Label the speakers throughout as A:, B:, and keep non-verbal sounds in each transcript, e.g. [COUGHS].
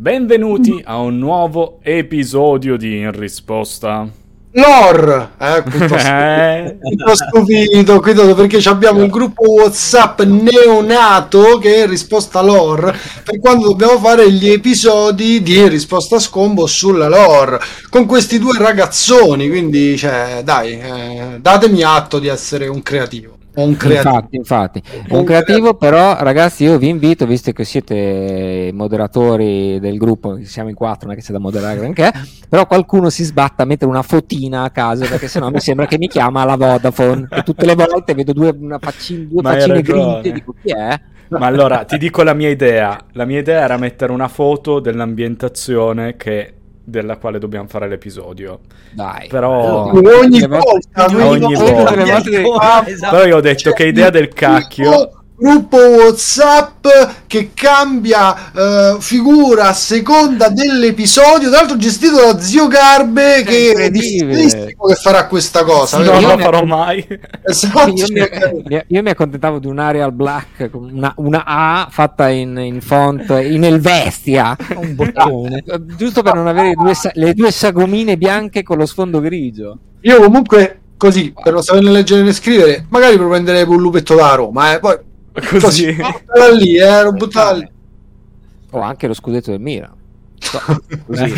A: Benvenuti a un nuovo episodio di In Risposta.
B: Lore, eh, [LAUGHS] tutto stupito, stupito perché abbiamo un gruppo WhatsApp neonato che è risposta lore per quando dobbiamo fare gli episodi di risposta scombo sulla lore con questi due ragazzoni. Quindi, cioè, dai, eh, datemi atto di essere un creativo
C: un creativo. Infatti, infatti. Un, un creativo, però, ragazzi, io vi invito, visto che siete moderatori del gruppo, siamo in quattro, non è che c'è da moderare granché, però qualcuno si sbatta a mettere una fotina a casa, perché sennò mi sembra che mi chiama la Vodafone. E tutte le volte vedo due, una faccina, due faccine grigie e dico chi è?
A: Ma allora ti dico la mia idea. La mia idea era mettere una foto dell'ambientazione che della quale dobbiamo fare l'episodio.
C: Dai,
A: però
B: ogni volta,
A: ogni volta. volta. Però io ho detto che idea del cacchio
B: gruppo WhatsApp che cambia uh, figura a seconda dell'episodio. Tra l'altro, gestito da zio Garbe, che è difficilissimo che farà questa cosa.
A: Sì, non lo farò mai.
C: Esatto. Io, mi, io, mi, accontentavo di un Arial Black, una, una A fatta in, in, font in Elvestia, [LAUGHS] un bottone, giusto per non avere due, le due sagomine bianche con lo sfondo grigio.
B: Io comunque così per non saperne leggere né scrivere magari prenderei un lupetto da Roma eh. poi
A: Così.
B: Così lì, eh, lo buttava lì.
C: O anche lo scudetto del Milan. [LAUGHS]
D: Così,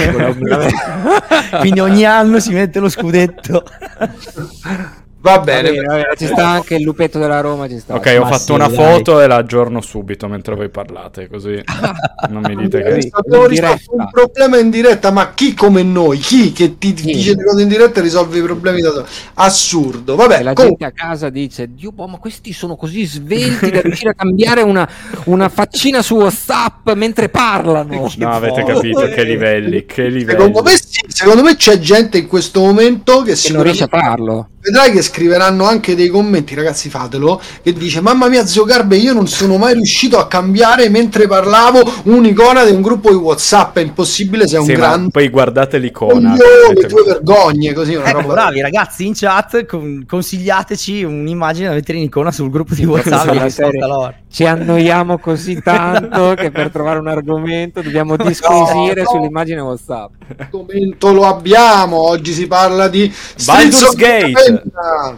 D: Quindi ogni anno si mette lo scudetto. [LAUGHS]
B: Va bene,
C: va bene, va bene, ci sta anche il lupetto della Roma. Ci sta.
A: Ok, ho fatto sì, una dai. foto e la aggiorno subito mentre voi parlate, così [LAUGHS] non mi dite che...
B: Abbiamo risolto un problema in diretta, ma chi come noi, chi che ti sì. dice le cose in diretta risolve i problemi da solo? Assurdo, vabbè. E
C: la com- gente a casa dice, Dio, boh, ma questi sono così svelti da riuscire a cambiare una, una, faccina su WhatsApp mentre parlano.
A: No, avete capito che livelli, che livelli.
B: Secondo me, sì, secondo me c'è gente in questo momento che,
C: che non riesce a farlo
B: vedrai che scriveranno anche dei commenti, ragazzi, fatelo, che dice "Mamma mia, zio Garbe, io non sono mai riuscito a cambiare mentre parlavo un'icona di un gruppo di WhatsApp, è impossibile sei un sì, grande
A: Poi guardate l'icona.
B: Le tue vergogne, così una
D: ecco, roba bravi ragazzi in chat, con- consigliateci un'immagine da mettere in icona sul gruppo di WhatsApp
C: Ci annoiamo così tanto che per trovare un argomento dobbiamo [LAUGHS] disquisire no, no. sull'immagine WhatsApp.
B: L'argomento lo abbiamo, oggi si parla di
A: Baldur's Gate.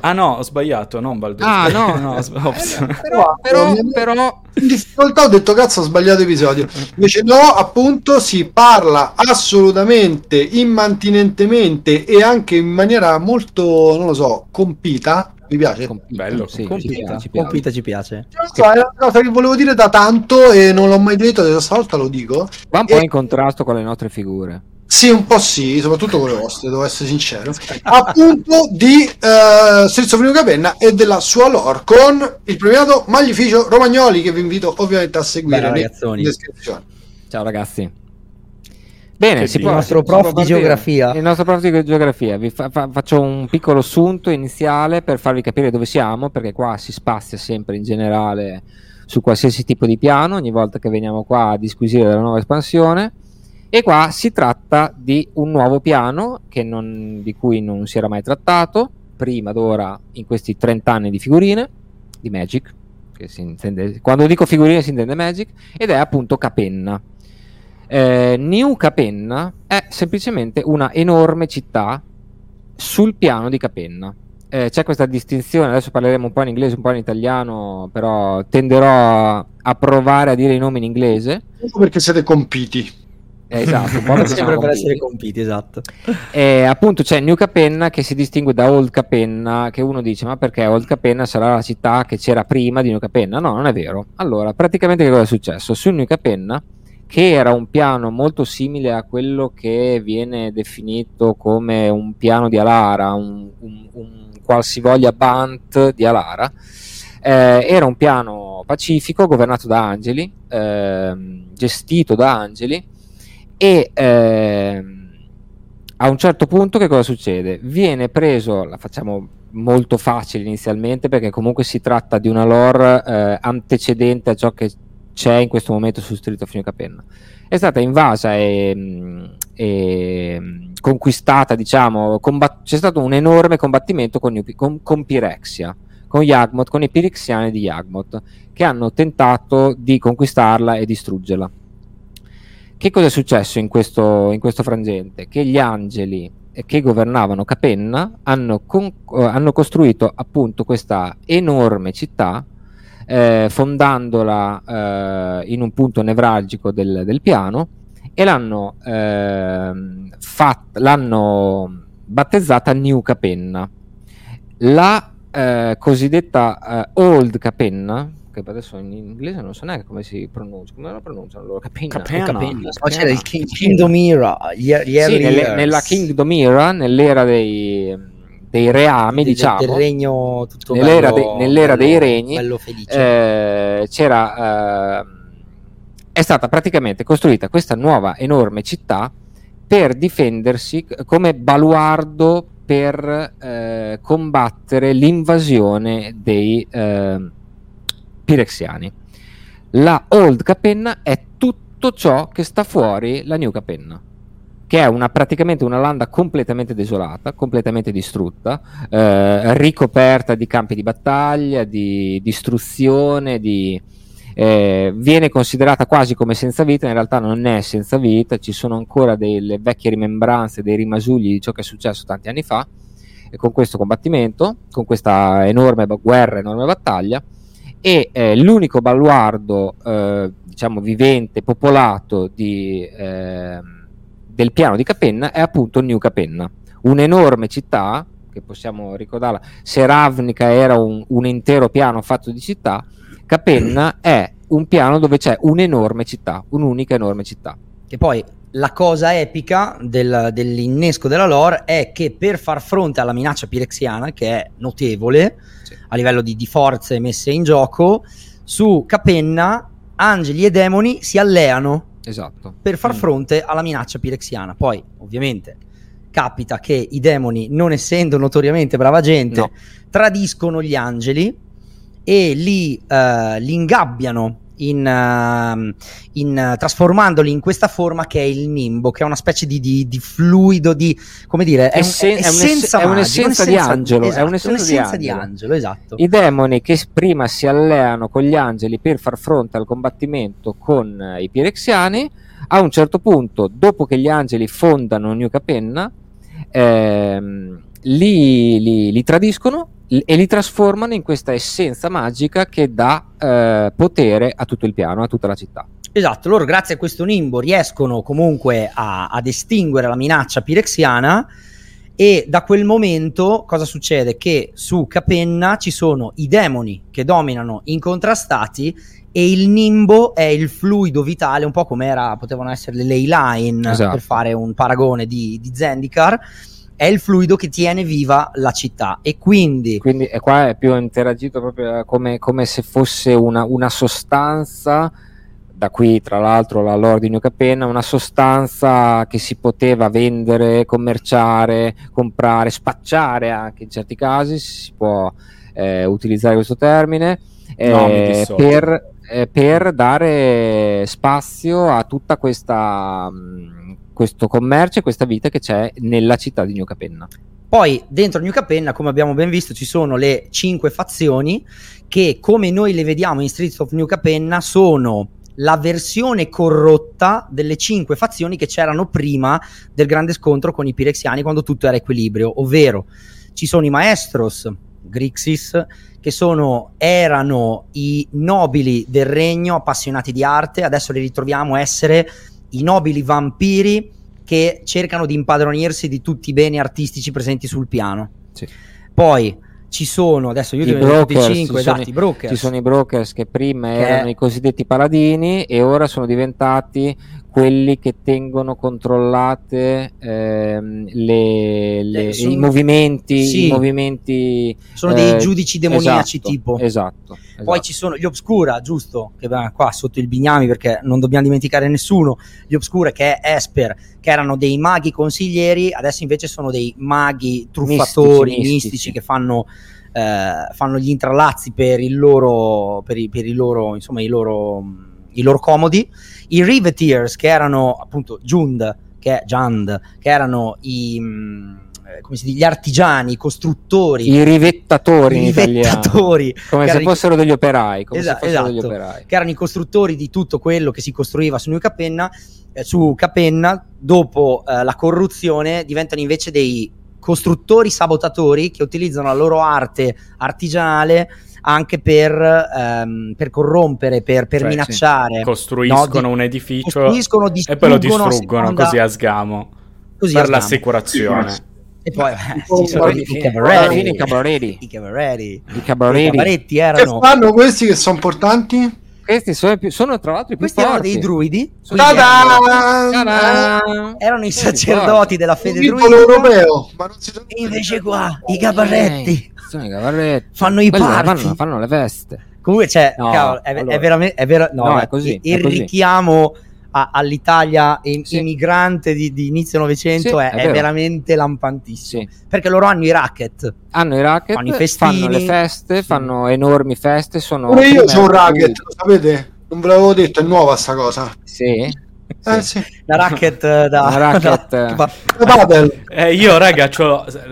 A: Ah no, ho sbagliato, non Baldur's
C: Ah no, [LAUGHS] no, eh, però, però, però...
B: In difficoltà ho detto cazzo ho sbagliato episodio. Invece no, appunto si parla assolutamente, immantinentemente e anche in maniera molto, non lo so, compita mi piace.
A: Bello,
D: sì, compita, ci piace. compita ci piace.
B: So, è una cosa che volevo dire da tanto e non l'ho mai detto, questa volta lo dico.
C: Va un po' in contrasto con le nostre figure.
B: Sì, un po' sì, soprattutto con le vostre, devo essere sincero. Appunto di uh, Strizzo Primo Capenna e della sua lore con il premiato Maglificio Romagnoli che vi invito ovviamente a seguire
D: Beh, in
B: descrizione.
C: Ciao ragazzi. Bene, si
D: può, il nostro prof di geografia.
C: Il nostro prof di geografia. Vi fa, fa, faccio un piccolo assunto iniziale per farvi capire dove siamo, perché qua si spazia sempre in generale su qualsiasi tipo di piano, ogni volta che veniamo qua a disquisire della nuova espansione. E qua si tratta di un nuovo piano non, di cui non si era mai trattato prima d'ora in questi 30 anni di figurine di Magic. Intende, quando dico figurine si intende Magic, ed è appunto Capenna. Eh, New Capenna è semplicemente una enorme città sul piano di Capenna. Eh, c'è questa distinzione, adesso parleremo un po' in inglese, un po' in italiano, però tenderò a provare a dire i nomi in inglese.
B: Perché siete compiti.
C: Eh, esatto,
D: sempre per essere compiti, esatto.
C: E appunto c'è New Capenna che si distingue da Old Capenna, che uno dice ma perché Old Capenna sarà la città che c'era prima di New Capenna? No, non è vero. Allora, praticamente che cosa è successo? Su New Capenna, che era un piano molto simile a quello che viene definito come un piano di Alara, un, un, un qualsivoglia Bant di Alara, eh, era un piano pacifico governato da angeli, eh, gestito da angeli, e ehm, a un certo punto che cosa succede? Viene preso, la facciamo molto facile inizialmente perché comunque si tratta di una lore eh, antecedente a ciò che c'è in questo momento su Street of New Capenna. È stata invasa e, e conquistata, diciamo, combat- c'è stato un enorme combattimento con, con, con Pirexia, con Yagmoth, con i Pirixiani di Yagmoth, che hanno tentato di conquistarla e distruggerla che cosa è successo in questo, in questo frangente? Che gli angeli che governavano Capenna hanno, con, eh, hanno costruito appunto questa enorme città eh, fondandola eh, in un punto nevralgico del, del piano e l'hanno, eh, fat, l'hanno battezzata New Capenna. La eh, cosiddetta eh, Old Capenna, che adesso in inglese non so neanche come si pronuncia, come la pronunciano loro? Capenna.
D: Capenna. Capenna. Poi c'era il King, Kingdom Era, gli, gli
C: sì, nelle, nella Kingdom Era, nell'era dei, dei reami,
D: del,
C: diciamo,
D: del regno tutto
C: nell'era,
D: bello,
C: de, nell'era
D: bello,
C: dei regni,
D: bello felice.
C: eh, c'era, eh, è stata praticamente costruita questa nuova enorme città per difendersi come baluardo per eh, combattere l'invasione dei eh, pirexiani. La Old Capenna è tutto ciò che sta fuori la New Capenna che è una, praticamente una landa completamente desolata, completamente distrutta, eh, ricoperta di campi di battaglia, di distruzione, di, eh, viene considerata quasi come senza vita, in realtà non è senza vita, ci sono ancora delle vecchie rimembranze, dei rimasugli di ciò che è successo tanti anni fa, e con questo combattimento, con questa enorme guerra, enorme battaglia, e eh, l'unico baluardo, eh, diciamo, vivente, popolato di ehm, del piano di Capenna è appunto New Capenna, un'enorme città che possiamo ricordarla. Se Ravnica era un, un intero piano fatto di città, Capenna è un piano dove c'è un'enorme città, un'unica enorme città.
D: Che poi la cosa epica del, dell'innesco della lore è che per far fronte alla minaccia pirexiana, che è notevole sì. a livello di, di forze messe in gioco, su Capenna angeli e demoni si alleano
C: Esatto.
D: Per far mm. fronte alla minaccia pirexiana. Poi, ovviamente, capita che i demoni, non essendo notoriamente brava gente, no. tradiscono gli angeli e li, uh, li ingabbiano in, uh, in, trasformandoli in questa forma che è il nimbo, che è una specie di, di, di fluido, di come dire, è,
C: Essen- è, un'essenza, è un'essenza di angelo.
D: Esatto,
C: è un'essenza,
D: un'essenza
C: di,
D: angelo. di, angelo. esatto.
C: I demoni che prima si alleano con gli angeli per far fronte al combattimento con uh, i pirexiani, a un certo punto, dopo che gli angeli fondano New Capenna, ehm, li, li, li tradiscono e li trasformano in questa essenza magica che dà eh, potere a tutto il piano, a tutta la città.
D: Esatto, loro grazie a questo nimbo riescono comunque a, ad estinguere la minaccia pirexiana e da quel momento cosa succede? Che su Capenna ci sono i demoni che dominano incontrastati e il nimbo è il fluido vitale, un po' come era, potevano essere le ley line esatto. per fare un paragone di, di Zendikar è il fluido che tiene viva la città. E quindi...
C: Quindi e qua è più interagito proprio come, come se fosse una, una, sostanza, da qui tra l'altro la lore di New Capenna, una sostanza che si poteva vendere, commerciare, comprare, spacciare anche in certi casi, si può eh, utilizzare questo termine, eh, no, per, eh, per, dare spazio a tutta questa... Mh, questo commercio e questa vita che c'è nella città di New Capenna.
D: Poi dentro New Capenna, come abbiamo ben visto, ci sono le cinque fazioni che, come noi le vediamo in Streets of New Capenna, sono la versione corrotta delle cinque fazioni che c'erano prima del grande scontro con i Pirexiani quando tutto era equilibrio, ovvero ci sono i Maestros, Grixis, che sono, erano i nobili del regno appassionati di arte, adesso li ritroviamo essere i nobili vampiri che cercano di impadronirsi di tutti i beni artistici presenti sul piano.
C: Sì.
D: Poi ci sono, adesso io
C: I brokers,
D: 5, esatto, i broker.
C: Ci sono i brokers che prima che erano i cosiddetti paladini e ora sono diventati quelli che tengono controllate ehm, le, le, sono, i movimenti, sì, i movimenti
D: sono eh, dei giudici demoniaci
C: esatto,
D: tipo.
C: esatto,
D: esatto, poi ci sono gli Obscura giusto? Che va qua sotto il bignami perché non dobbiamo dimenticare nessuno. Gli Obscura che è Esper che erano dei maghi consiglieri adesso invece sono dei maghi truffatori mistici, mistici, mistici che fanno eh, fanno gli intralazzi per il loro per i, per i loro insomma i loro i loro comodi i Riveteers, che erano appunto Jund, che è Jund, che erano i, mh, mm, eh, come si dice, gli artigiani, i costruttori,
C: I rivettatori
D: i rivettatori,
C: Come se
D: erano i-
C: fossero degli operai. Come
D: Esa-
C: se fossero degli
D: esatto.
C: operai.
D: che erano i costruttori di tutto quello che si costruiva su New Capenna, eh, su Capenna, dopo eh, la corruzione diventano invece dei costruttori sabotatori che utilizzano la loro arte artigianale anche per, ehm, per corrompere, per, per
A: Cioè, sì.
D: minacciare.
A: Costruiscono
D: No, di-
A: un edificio
D: costruiscono,
A: e poi lo
D: distruggono seconda-
A: così a sgamo
D: così
A: per
D: a sgamo.
A: l'assicurazione.
D: E poi eh,
B: Oh,
D: ci sono
B: guarda,
D: i cabaretti.
C: i cabaretti.
D: I cabaretti.
C: I
D: I
C: cabaretti.
B: Che
D: erano
B: fanno questi che sono importanti?
C: Questi sono, più- sono tra l'altro i più
D: questi erano
C: forti.
D: dei druidi erano,
B: Ta-da!
D: erano i sacerdoti della fede druida
B: europeo, ma non si
D: e invece qua i cabaretti
C: Eh, sono i cabaretti.
D: fanno i
C: Quelli
D: party
C: fanno, fanno le feste.
D: Comunque c'è,
C: No,
D: cavolo, è,
C: allora-
D: è veramente, è vero, no,
C: No, è così,
D: il
C: è così.
D: richiamo a- all'Italia e-
C: Sì.
D: emigrante di, di inizio Novecento
C: Sì,
D: è,
C: è
D: è veramente lampantissimo.
C: Sì.
D: Perché loro hanno i racket.
C: Hanno i racket,
D: Fanno i festini.
C: fanno le feste, fanno enormi feste. Sono
B: Pure io ho un racket, lo sapete? Non ve l'avevo detto, è nuova sta cosa.
C: Sì.
B: Eh
C: Sì.
D: La racket da,
C: Una [LAUGHS] racket,
D: da- [LAUGHS]
C: eh.
A: io, raga,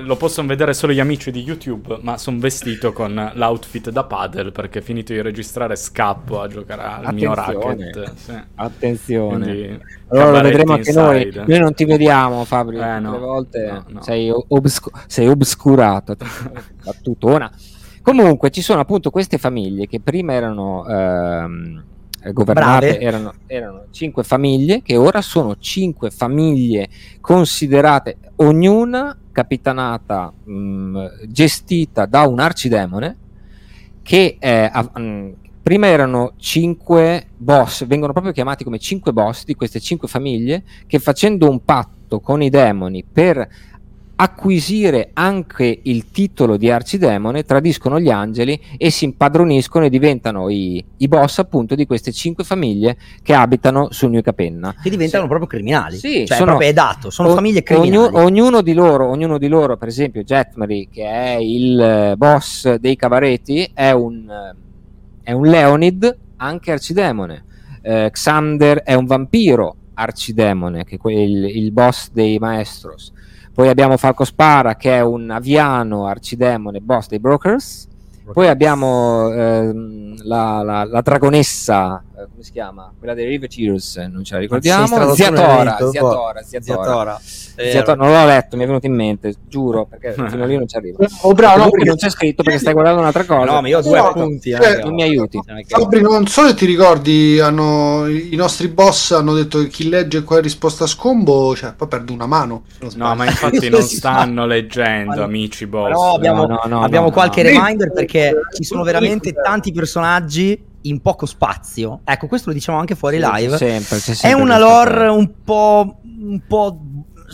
A: lo possono vedere solo gli amici di YouTube, ma sono vestito con l'outfit da paddle perché finito di registrare scappo a giocare al mio
C: Attenzione.
A: racket. Sì.
C: Attenzione.
A: Quindi,
C: Allora lo vedremo anche noi.
A: inside.
C: Noi non ti vediamo, Fabri.
A: Eh, no.
C: le volte
A: No, no.
C: Sei, obscu- sei obscurato. [LAUGHS] Battutona. Comunque ci sono appunto queste famiglie che prima erano ehm, governate,
D: Brave.
C: erano, erano cinque famiglie, che ora sono cinque famiglie considerate, ognuna capitanata, mh, gestita da un arcidemone che eh, av- mh, prima erano cinque boss, vengono proprio chiamati come cinque boss di queste cinque famiglie che facendo un patto con i demoni per acquisire anche il titolo di arcidemone tradiscono gli angeli e si impadroniscono e diventano i, i boss appunto di queste cinque famiglie che abitano su New Capenna.
D: che diventano proprio criminali.
C: Sì,
D: cioè,
C: sono-
D: proprio è dato, sono
C: O-
D: famiglie criminali.
C: ognu- ognuno, di loro, ognuno di loro, per esempio Jetmary, che è il eh, boss dei cabaretti, è un, eh, è un Leonid, anche arcidemone. Eh, Xander è un vampiro arcidemone, che è il, il boss dei maestros. Poi abbiamo Falco Spara, che è un aviano arcidemone, boss dei brokers. Poi abbiamo ehm, la, la- la dragonessa, eh, come si chiama? Quella dei Riveteers, non ce la ricordiamo.
D: Sì, traduzione
C: Ziatora,
D: lento,
C: Ziatora, Ziatora.
D: Ziatora.
C: Ziatora, non l'ho letto, mi è venuto in mente, giuro, perché [LAUGHS] fino lì non ci arrivo.
B: Oh, bravo, no, perché
C: non c'è scritto perché stai guardando un'altra cosa.
D: No, ma io ho due
B: No,
D: appunti.
B: cioè,
D: raga.
C: non mi aiuti.
D: È
B: Fabri, non so se ti ricordi, hanno- i nostri boss hanno detto che chi legge qua risposta a scombo, cioè, poi perde una mano.
A: No, ma infatti [LAUGHS] non stanno leggendo, amici boss.
D: No, abbiamo,
C: no, no,
D: abbiamo
C: no,
D: qualche
B: no.
D: reminder perché ci sono veramente tanti personaggi in poco spazio. Ecco, questo lo diciamo anche fuori
C: Sì,
D: live.
C: c'è sempre, c'è
D: È
C: sempre
D: una lore un po', un po'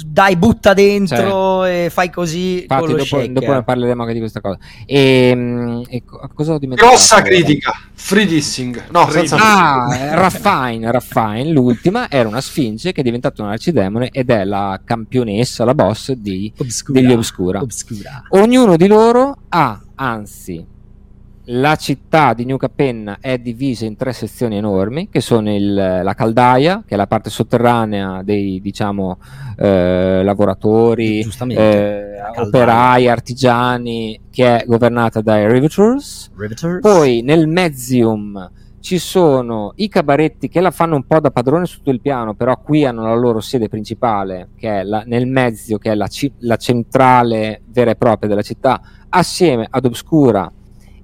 D: dai butta dentro e fai così con
C: Infatti,
D: lo
C: dopo, dopo ne parleremo anche di questa cosa. E, mm, e co- cosa ho dimenticato?
B: Grossa critica, free dissing. No,
A: Free
B: senza
C: Ah, Raffine, Raffine, l'ultima era una sfinge che è diventata un arcidemone ed è la campionessa, la boss di,
D: Obscura.
C: degli Obscura.
D: Obscura.
C: Ognuno di loro ha, anzi, la città di New Capenna è divisa in tre sezioni enormi, che sono il- la caldaia, che è la parte sotterranea dei, diciamo, eh, lavoratori, eh, operai, artigiani, che è governata dai Riveters.
D: Riveters.
C: Poi nel Mezium ci sono i cabaretti che la fanno un po' da padrone su tutto il piano, però qui hanno la loro sede principale, che è la- nel Mezio, che è la, ci- la centrale vera e propria della città, assieme ad Obscura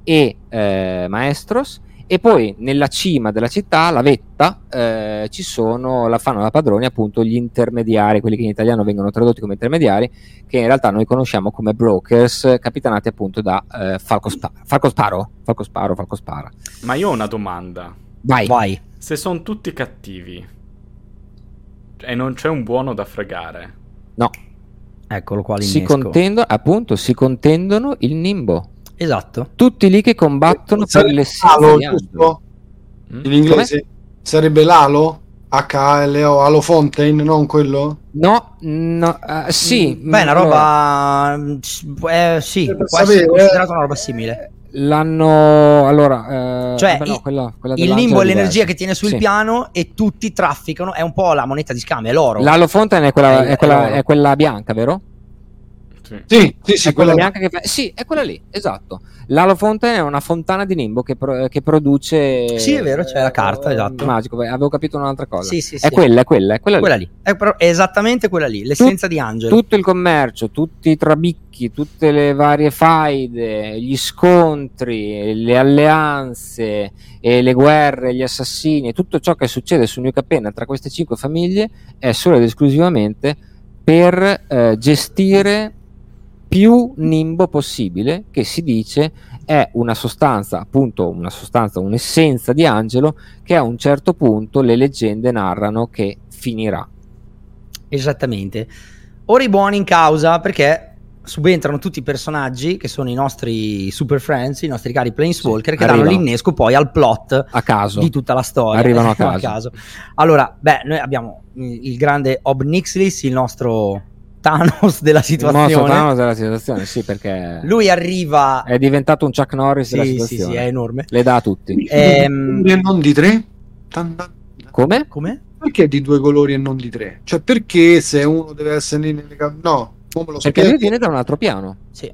C: e eh, Maestros. E poi nella cima della città, la vetta, eh, ci sono, la fanno da padroni appunto gli intermediari, quelli che in italiano vengono tradotti come intermediari, che in realtà noi conosciamo come brokers, capitanati appunto da eh, Falco, Spa- Falco Sparo. Falco Sparo, Falco Spara.
A: Ma io ho una domanda.
C: Vai.
D: Vai.
A: Se sono tutti cattivi e non c'è un buono da fregare,
C: No,
D: Eccolo qua
C: si contendono, appunto, si contendono il nimbo.
D: Esatto.
C: Tutti lì che combattono per l'essenza
B: Lalo, giusto?
A: mm?
B: In inglese sarebbe Lalo? H-A-L-O, Halo Fontaine, non quello?
C: No, no, eh, sì.
D: Beh, una
C: mm,
D: roba. eh, sì,
B: Per
D: può essere
B: sapere,
D: considerata una roba simile.
C: L'hanno allora, eh,
D: Cioè,
C: vabbè, no,
D: il-
C: quella, quella
D: Il limbo è l'energia che tiene sul
C: Sì.
D: piano e tutti trafficano. È un po' la moneta di scambio, è l'oro.
C: L'Halo Fountain è quella,
D: È-
C: è quella-
D: è
C: è quella bianca, vero?
B: Sì, sì, sì, sì
C: è quella,
B: quella-
C: bianca che fa... Sì, è quella lì, esatto. L'Halo Fountain è una fontana di Nimbo che, pro- che produce...
D: Sì, è vero, c'è la carta, esatto.
C: Magico, avevo capito un'altra cosa.
D: Sì, sì,
C: È
D: sì.
C: quella, è quella, è quella, lì.
D: Quella lì. È, pro- è esattamente quella lì, l'essenza di Angelo.
C: Tutto il commercio, tutti i trabicchi, tutte le varie faide, gli scontri, le alleanze, e le guerre, gli assassini, tutto ciò che succede su New Capenna tra queste cinque famiglie è solo ed esclusivamente per eh, gestire più nimbo possibile, che si dice è una sostanza, appunto una sostanza, un'essenza di Angelo che a un certo punto le leggende narrano che finirà.
D: Esattamente. Ora i buoni in causa perché subentrano tutti i personaggi che sono i nostri super friends, i nostri cari Planeswalker,
C: Sì,
D: che danno l'innesco poi al plot
C: A caso.
D: di tutta la storia.
C: Arrivano a [LAUGHS] caso.
D: Allora, beh, noi abbiamo il grande Ob Nixlis, il nostro Thanos della
C: Il mostro
D: situazione.
C: Thanos della situazione, sì, perché
D: Lui arriva...
C: è diventato un Chuck Norris della
D: Sì, sì,
C: situazione.
D: sì, è enorme.
C: Le dà a tutti.
D: Ehm,
B: e non di tre?
C: Come?
D: Come?
B: Perché di due colori e non di tre? Cioè, perché se uno deve essere lì nelle cam- No, non me lo
C: Perché
B: spiego.
C: lui viene da un altro piano.
D: Sì.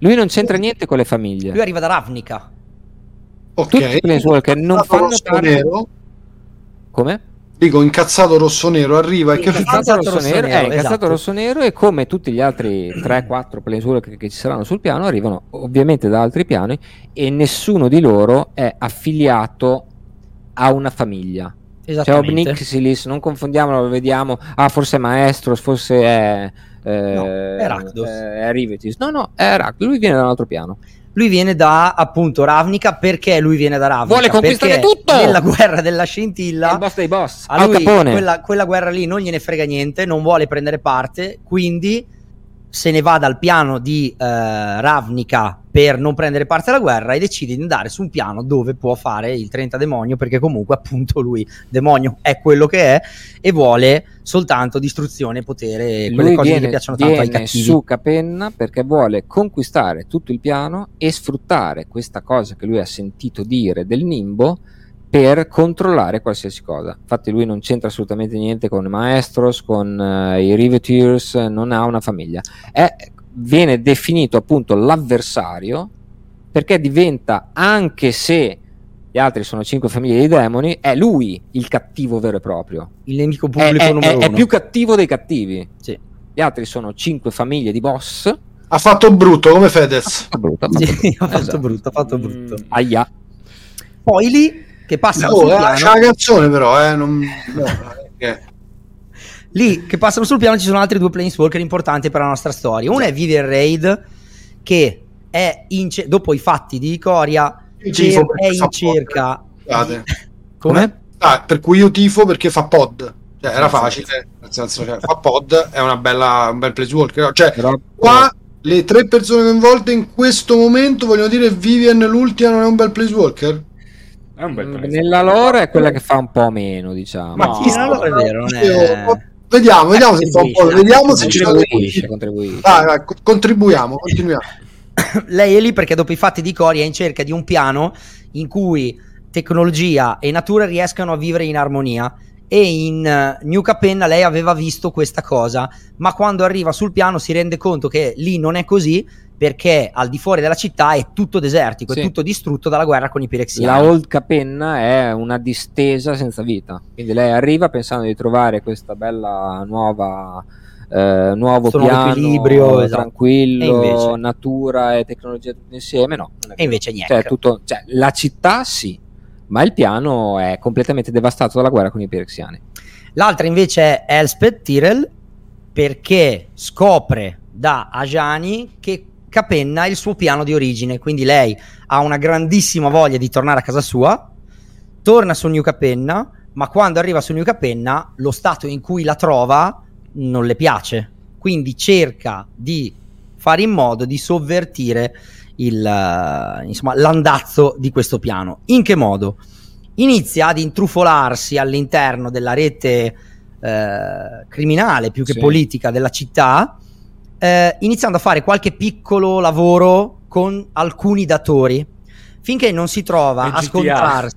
C: Lui non c'entra niente con le famiglie.
D: Lui arriva da Ravnica.
B: Ok.
C: Tutti i Planeswalker non fanno parte-
B: nero.
C: Come?
B: Dico, incazzato rosso-nero arriva e che
D: Incazzato?
C: Incazzato rosso nero,
D: rosso-nero,
C: eh, incazzato
D: esatto.
C: rosso-nero e come tutti gli altri 3-4 planeswalker che ci saranno sul piano arrivano ovviamente da altri piani e nessuno di loro è affiliato a una famiglia. C'è
D: Esattamente.
C: Obnixilis, non confondiamolo, lo vediamo. Ah, forse è Maestros, forse è. Eh,
D: No, Rakdos.
C: È Rivetis. No, no, è Rakdos. Lui viene da un altro piano.
D: Lui viene da appunto Ravnica perché lui viene da Ravnica?
C: Vuole conquistare
D: Perché
C: tutto!
D: Nella guerra della
C: È
D: scintilla
C: il boss dei boss.
D: a lui
C: Capone.
D: quella, quella guerra lì non gliene frega niente, non vuole prendere parte, quindi se ne va dal piano di eh, Ravnica per non prendere parte alla guerra e decide di andare su un piano dove può fare il 30 demonio perché comunque [LAUGHS] appunto lui demonio è quello che è e vuole soltanto distruzione, potere, quelle
C: Lui
D: cose
C: viene,
D: che piacciono tanto ai cattivi.
C: su Capenna perché vuole conquistare tutto il piano e sfruttare questa cosa che lui ha sentito dire del nimbo per controllare qualsiasi cosa. Infatti lui non c'entra assolutamente niente con i Maestros, con eh, i Riveteers, non ha una famiglia. È- viene definito appunto l'avversario perché diventa, anche se gli altri sono cinque famiglie di demoni, è lui il cattivo vero e proprio
D: Il nemico
C: è,
D: pubblico
C: è-
D: numero
C: è- è
D: uno.
C: più cattivo dei cattivi.
D: Sì.
C: Gli altri sono cinque famiglie di boss.
B: Ha fatto brutto come Fedez.
C: Fa brutto, fa
D: Sì, [LAUGHS]
C: brutto.
D: ha fatto
C: Esatto.
D: brutto, ha fatto
A: Mm.
D: brutto.
C: Aia.
D: Poi lì che passano
B: Oh,
D: sul
B: eh,
D: piano,
B: c'è la canzone però, eh. Non... no, eh.
D: lì che passano sul piano ci sono altri due planeswalker importanti per la nostra storia. Uno è Vivian Raid che è in ce- dopo i fatti di Coria
B: Io tifo
D: cer- è in cerca di- [LAUGHS] Come?
B: Ah, per cui io tifo perché fa pod. Cioè, era
D: sì.
B: facile. Nel senso, cioè, fa pod è una bella, un bel placeworker. Cioè,
C: Però,
B: qua le tre persone coinvolte in questo momento vogliono dire Vivian l'ultima non è un bel placeworker?
A: È un bel
C: mm,
A: prezzo.
C: nella lore è quella che fa un po' meno, diciamo.
D: Ma chi no, no, è vero, non è...
B: Vediamo, vediamo se fa un po'. Vediamo se ci
C: contribuisce, contribuisce.
B: Vai, vai, co- contribuiamo, continuiamo. [COUGHS]
D: Lei è lì perché dopo i fatti di Coria è in cerca di un piano in cui tecnologia e natura riescano a vivere in armonia. E in eh, New Capenna lei aveva visto questa cosa, ma quando arriva sul piano si rende conto che lì non è così perché al di fuori della città è tutto desertico,
C: Sì.
D: è tutto distrutto dalla guerra con i
C: La
D: Pirexiani.
C: Old Capenna è una distesa senza vita. Quindi lei arriva pensando di trovare questa bella nuova. eh, nuovo
D: nuovo
C: piano
D: equilibrio, esatto.
C: tranquillo,
D: E invece?
C: natura e tecnologia tutte insieme. No,
D: E invece niente.
C: Cioè, tutto- cioè, la città sì, ma il piano è completamente devastato dalla guerra con i Pirexiani.
D: L'altra invece è Elspeth Tyrell perché scopre da Ajani che Capenna è il suo piano di origine, quindi lei ha una grandissima voglia di tornare a casa sua, torna su New Capenna, ma quando arriva su New Capenna lo stato in cui la trova non le piace, quindi cerca di fare in modo di sovvertire il, eh, insomma, l'andazzo di questo piano. In che modo? Inizia ad intrufolarsi all'interno della rete eh, criminale più che
C: Sì.
D: politica della città, eh, iniziando a fare qualche piccolo lavoro con alcuni datori, finché non si trova a scontrarsi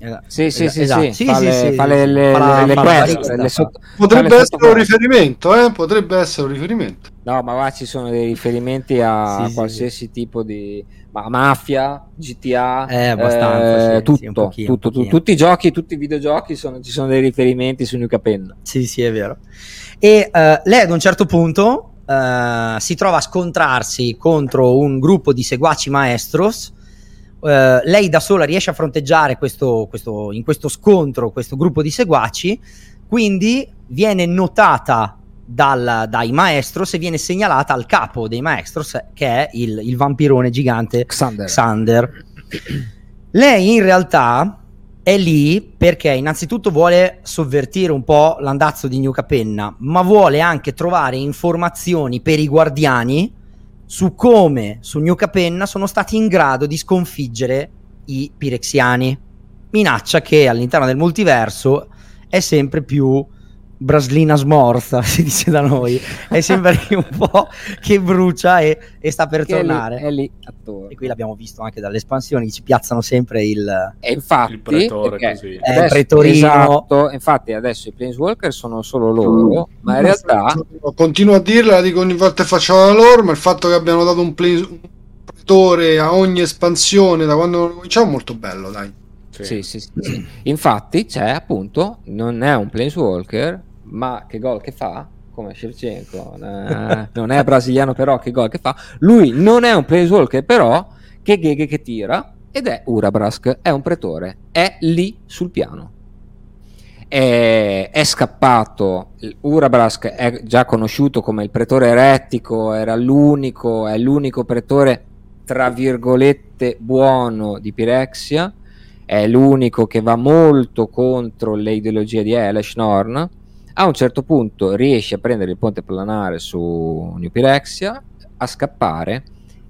C: Esatto. Sì, sì, sì, esatto. sì, fa, sì, le, sì, fa le, le, fa
B: la, le, fa quest, le sotto, Potrebbe essere un riferimento, eh? Potrebbe essere un riferimento.
C: No, ma qua ci sono dei riferimenti a qualsiasi tipo di ma mafia, GTA,
D: eh, abbastanza,
C: eh, tutto, pochino, tutto, tutto, tutti i giochi, tutti i videogiochi sono, ci sono dei riferimenti su New Capenna.
D: Sì, sì, è vero. E uh, lei ad un certo punto uh, si trova a scontrarsi contro un gruppo di seguaci maestros Uh, lei da sola riesce a fronteggiare questo, questo, in questo scontro questo gruppo di seguaci, quindi viene notata dal, dai maestros e viene segnalata al capo dei maestros, che è il, il vampirone gigante Xander. Xander. Lei in realtà è lì perché innanzitutto vuole sovvertire un po' l'andazzo di New Capenna, ma vuole anche trovare informazioni per i guardiani su come su New Capenna sono stati in grado di sconfiggere i Pirexiani. Minaccia che all'interno del multiverso è sempre più braslina smorza, [LAUGHS] si dice da noi, è sempre un po' che brucia e, e sta per che tornare.
C: È lì, è lì
D: e qui l'abbiamo visto anche dalle espansioni, ci piazzano sempre il...
C: E infatti, il pretore,
D: così. È adesso, pretorino.
C: Esatto, infatti adesso i Planeswalker sono solo loro, ma in realtà...
B: Continuo a dirla, la dico ogni volta che faccio la loro, ma il fatto che abbiano dato un, plane, un pretore a ogni espansione da quando cominciamo è molto bello, dai.
C: Sì. Sì, sì, sì, Infatti c'è appunto, non è un Planeswalker, ma che gol che fa, come Shevchenko, eh, non è brasiliano però che gol che fa, lui non è un planeswalker però che gheghe che tira ed è Urabrask, è un pretore, è lì sul piano. È, è scappato, Urabrask è già conosciuto come il pretore erettico, era l'unico, è l'unico pretore tra virgolette buono di Pirexia, è l'unico che va molto contro le ideologie di Elesh Norn a un certo punto riesce a prendere il ponte planare su New Pyrexia, a scappare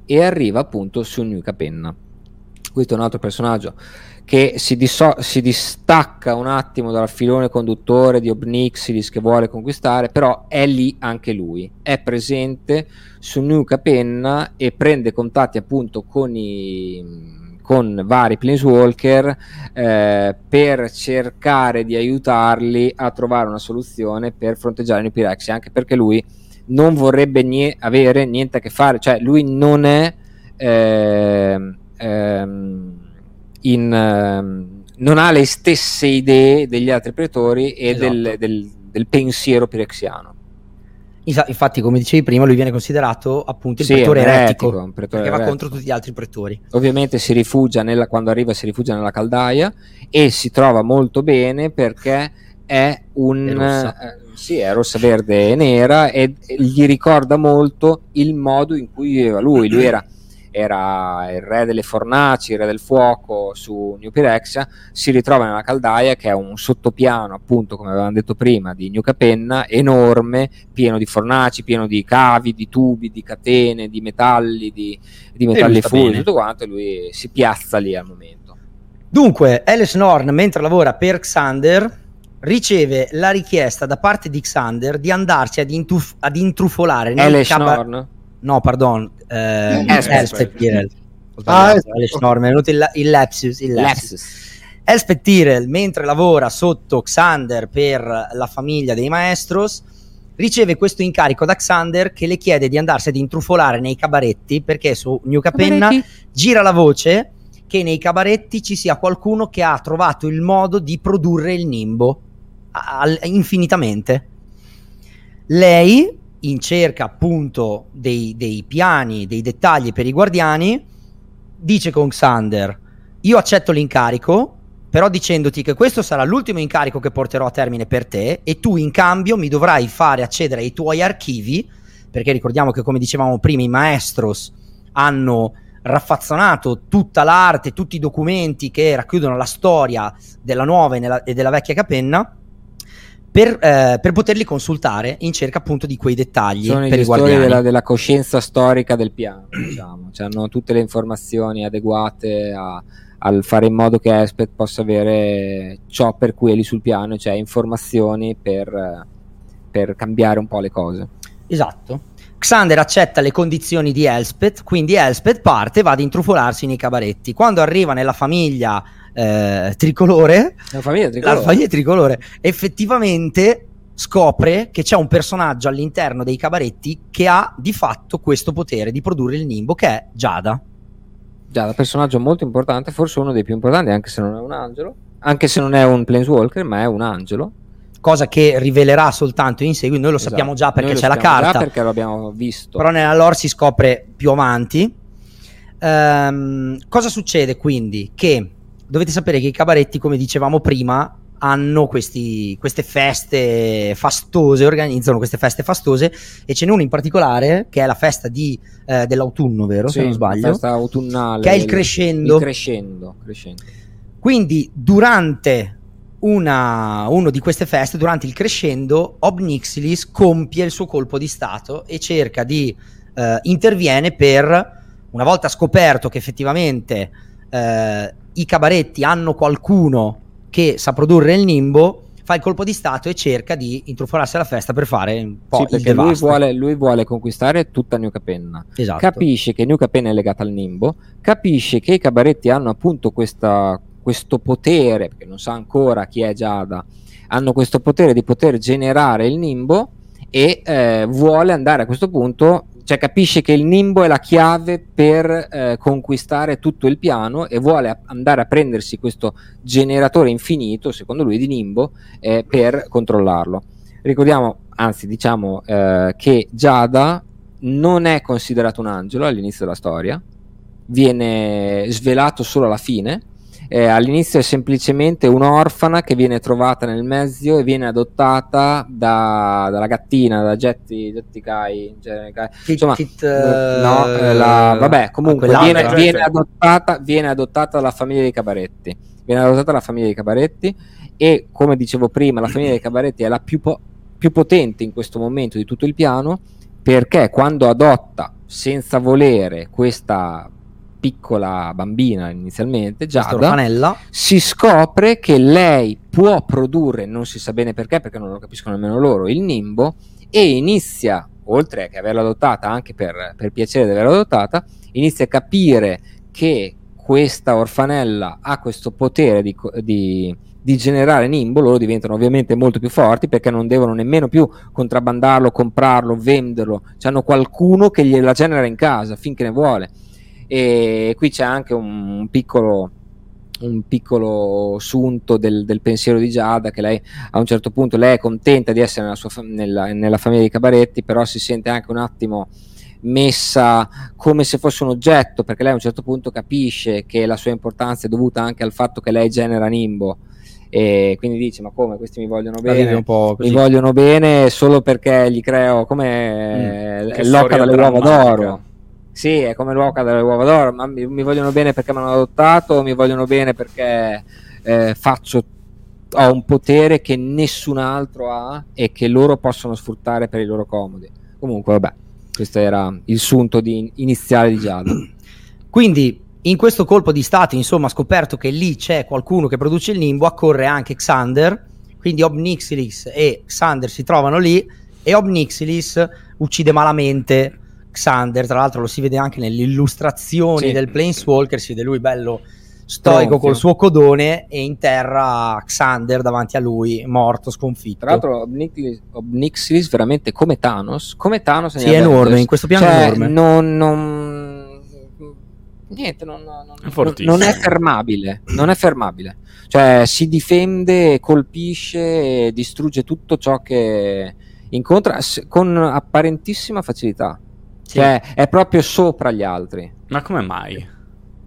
C: e arriva appunto su New Capenna. Questo è un altro personaggio che si, disso- si, distacca un attimo dal filone conduttore di Obnixilis che vuole conquistare, però è lì anche lui, è presente su New Capenna e prende contatti appunto con i con vari planeswalker eh, per cercare di aiutarli a trovare una soluzione per fronteggiare New Pyrexia, anche perché lui non vorrebbe nie- avere niente a che fare, cioè lui non è eh, ehm, in, ehm, non ha le stesse idee degli altri pretori e esatto. del, del, del pensiero pirexiano.
D: Infatti, come dicevi prima, lui viene considerato appunto il sì, pretore eretico, eretico pretore perché va contro tutti gli altri pretori.
C: Ovviamente si rifugia nella, quando arriva si rifugia nella caldaia e si trova molto bene perché è un... È rossa. Eh, sì, è rossa, verde e nera e, e gli ricorda molto il modo in cui viveva lui. Lui era era il re delle fornaci, il re del fuoco su New Pyrexia, si ritrova nella caldaia che è un sottopiano, appunto, come avevamo detto prima, di New Capenna, enorme, pieno di fornaci, pieno di cavi, di tubi, di catene, di metalli, di, di metalli furi, tutto quanto, e lui si piazza lì al momento.
D: Dunque, Alice Norn, mentre lavora per Xander, riceve la richiesta da parte di Xander di andarsi ad, intuf- ad intrufolare
C: nel Alice cab- Norn?
D: No, pardon, eh, Elspeth Tyrell. Ah, è venuto il, il lapsus. Il lapsus. Elspeth Tyrell, mentre lavora sotto Xander per la famiglia dei maestros, riceve questo incarico da Xander che le chiede di andarsi ad intrufolare nei cabaretti perché su New Capenna gira la voce che nei cabaretti ci sia qualcuno che ha trovato il modo di produrre il nimbo al, infinitamente. Lei in cerca appunto dei, dei piani, dei dettagli per i guardiani, dice con Xander, io accetto l'incarico, però dicendoti che questo sarà l'ultimo incarico che porterò a termine per te e tu in cambio mi dovrai fare accedere ai tuoi archivi, perché ricordiamo che come dicevamo prima i maestros hanno raffazzonato tutta l'arte, tutti i documenti che racchiudono la storia della nuova e, nella, e della vecchia Capenna per, eh, per, poterli consultare in cerca appunto di quei dettagli
C: sono
D: per
C: i gestori della, della, coscienza storica del piano diciamo. cioè, hanno tutte le informazioni adeguate a, al fare in modo che Espet possa avere ciò per cui è lì sul piano cioè informazioni per, per cambiare un po' le cose
D: esatto Xander accetta le condizioni di Elspeth, quindi Elspeth parte e va ad intrufolarsi nei cabaretti. Quando arriva nella famiglia eh, tricolore,
C: La famiglia tricolore.
D: la famiglia tricolore, effettivamente scopre che c'è un personaggio all'interno dei cabaretti che ha di fatto questo potere di produrre il nimbo, che è Giada.
C: Un personaggio molto importante, forse uno dei più importanti, anche se non è un angelo, anche se non è un planeswalker, ma è un angelo.
D: Cosa che rivelerà soltanto in seguito, noi lo sappiamo già perché
C: Esatto.
D: C'è la carta.
C: già perché lo abbiamo visto.
D: però nella lore si scopre più avanti. Ehm, cosa succede quindi? Che dovete sapere che i cabaretti, come dicevamo prima, hanno questi- queste feste fastose, organizzano queste feste fastose e ce n'è una in particolare che è la festa di, eh, dell'autunno, vero?
C: Sì,
D: Se non sbaglio.
C: festa autunnale.
D: Che è il crescendo.
C: Il crescendo, crescendo.
D: Quindi durante una, uno di queste feste, durante il crescendo, Obnixilis compie il suo colpo di stato e cerca di eh, interviene per, una volta scoperto che effettivamente eh, i cabaretti hanno qualcuno che sa produrre il nimbo, fa il colpo di stato e cerca di intrufolarsi alla festa per fare un po'
C: Sì, perché lui vuole, lui vuole conquistare tutta New Capenna.
D: Esatto.
C: Capisce che New Capenna è legata al nimbo, capisce che i cabaretti hanno appunto questa- questo potere, perché non sa ancora chi è Giada, hanno questo potere di poter generare il nimbo e eh, vuole andare a questo punto, cioè capisce che il nimbo è la chiave per eh, conquistare tutto il piano e vuole a- andare a prendersi questo generatore infinito, secondo lui, di nimbo eh, per controllarlo. Ricordiamo, anzi diciamo eh, che Giada non è considerato un angelo all'inizio della storia, viene svelato solo alla fine. Eh, all'inizio è semplicemente un'orfana che viene trovata nel mezzo e viene adottata da- dalla gattina, da Jetty, Jetty Kai, Kai. Insomma,
D: Kit,
C: no,
D: eh,
C: la- vabbè, comunque viene, viene adottata, viene adottata dalla famiglia dei Cabaretti. Viene adottata dalla famiglia dei Cabaretti e, come dicevo prima, la famiglia dei Cabaretti è la più, po- più potente in questo momento di tutto il piano perché quando adotta senza volere questa piccola bambina inizialmente, Giada, si scopre che lei può produrre, non si sa bene perché, perché non lo capiscono nemmeno loro, il nimbo e inizia, oltre che averla adottata, anche per, per piacere di averla adottata, inizia a capire che questa orfanella ha questo potere di, di- di generare nimbo, loro diventano ovviamente molto più forti perché non devono nemmeno più contrabbandarlo, comprarlo, venderlo, hanno qualcuno che gliela genera in casa finché ne vuole. E qui c'è anche un, piccolo un piccolo sunto del, del pensiero di Giada che lei a un certo punto lei è contenta di essere nella, sua nella, nella famiglia di Cabaretti però si sente anche un attimo messa come se fosse un oggetto perché lei a un certo punto capisce che la sua importanza è dovuta anche al fatto che lei genera nimbo. E quindi dice ma come questi mi vogliono bene? mi vogliono bene solo perché gli creo come
A: Mm, storia
C: dalle uova d'oro sì, è come l'uoca dalle uova d'oro, ma mi, mi vogliono bene perché mi hanno adottato, mi vogliono bene perché eh, faccio, ho un potere che nessun altro ha e che loro possono sfruttare per i loro comodi. Comunque, vabbè, questo era il sunto di- iniziale di Giada. [CLEARS THROAT]
D: Quindi in questo colpo di stato, insomma, ha scoperto che lì c'è qualcuno che produce il nimbo, accorre anche Xander, quindi Obnixilis e Xander si trovano lì e Obnixilis uccide malamente Xander, tra l'altro lo si vede anche nelle illustrazioni
C: Sì.
D: del Planeswalker, si vede lui bello stoico
C: Tronfio.
D: col suo codone e interra Xander davanti a lui, morto, sconfitto.
C: Tra l'altro, Obnixilis, Obnixilis veramente come Thanos, come Thanos
D: sì, è enorme, in questo piano è
C: Cioè,
D: enorme.
C: non, non- niente, non, non- non è fermabile. Non è fermabile. Cioè, si difende, colpisce distrugge tutto ciò che incontra con apparentissima facilità.
D: Sì.
C: Cioè, è proprio sopra gli altri.
A: Ma come mai?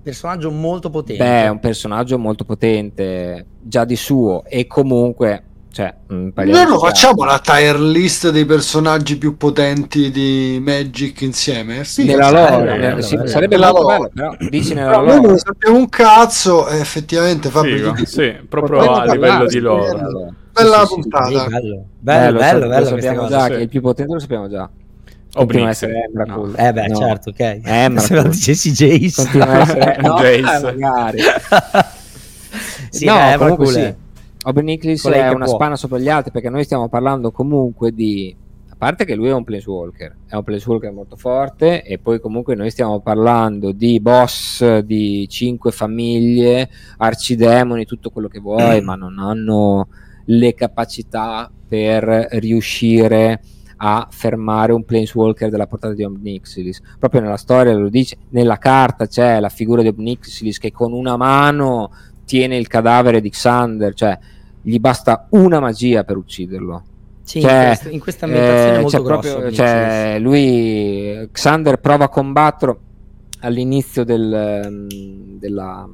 D: personaggio molto potente.
C: Beh, è un personaggio molto potente già di suo e comunque, cioè, mm,
B: Noi lo
C: chiaro.
B: facciamo la tier list dei personaggi più potenti di Magic insieme? Sì,
C: nella
B: sì.
C: lore,
D: bello,
C: eh,
D: bello,
C: sì,
D: bello.
C: sarebbe
B: Nella
C: molto
B: lore.
C: bello, però dici nella
B: Però noi non
C: lore.
B: ne sappiamo un cazzo e effettivamente Fabio tu-
A: sì, proprio
C: Potremmo
A: a livello di
C: sì,
A: loro.
C: allora.
B: Bella
C: Sì, sì, sì.
B: puntata.
D: Sì, bello, bello,
C: Eh,
D: bello,
C: lo
D: bello,
C: so- lo sappiamo già
A: sì.
C: che il più potente lo sappiamo già. Continua a essere. Emrakul.
A: No.
D: Eh beh,
C: No.
D: certo, ok.
C: Eh, [LAUGHS] ma
D: Se lo dicessi Jace.
C: Continua a essere [LAUGHS] no,
A: Jace.
C: eh, magari. [LAUGHS]
D: sì,
C: no, comunque
D: Emrakul
C: sì.
D: Colei
C: è una
D: può.
C: spanna sopra gli altri perché noi stiamo parlando comunque di parte che lui è un planeswalker, è un planeswalker molto forte e poi comunque noi stiamo parlando di boss di cinque famiglie, arcidemoni, tutto quello che vuoi, [CLEARS THROAT] ma non hanno le capacità per riuscire a fermare un planeswalker della portata di Omnixilis. Proprio nella storia lo dice, nella carta c'è la figura di Omnixilis che con una mano tiene il cadavere di Xander, cioè gli basta una magia per ucciderlo.
D: Sì, cioè, in, questa, ambientazione eh, molto grosso,
C: proprio, cioè, lui Xander prova a combatterlo all'inizio del, mm, della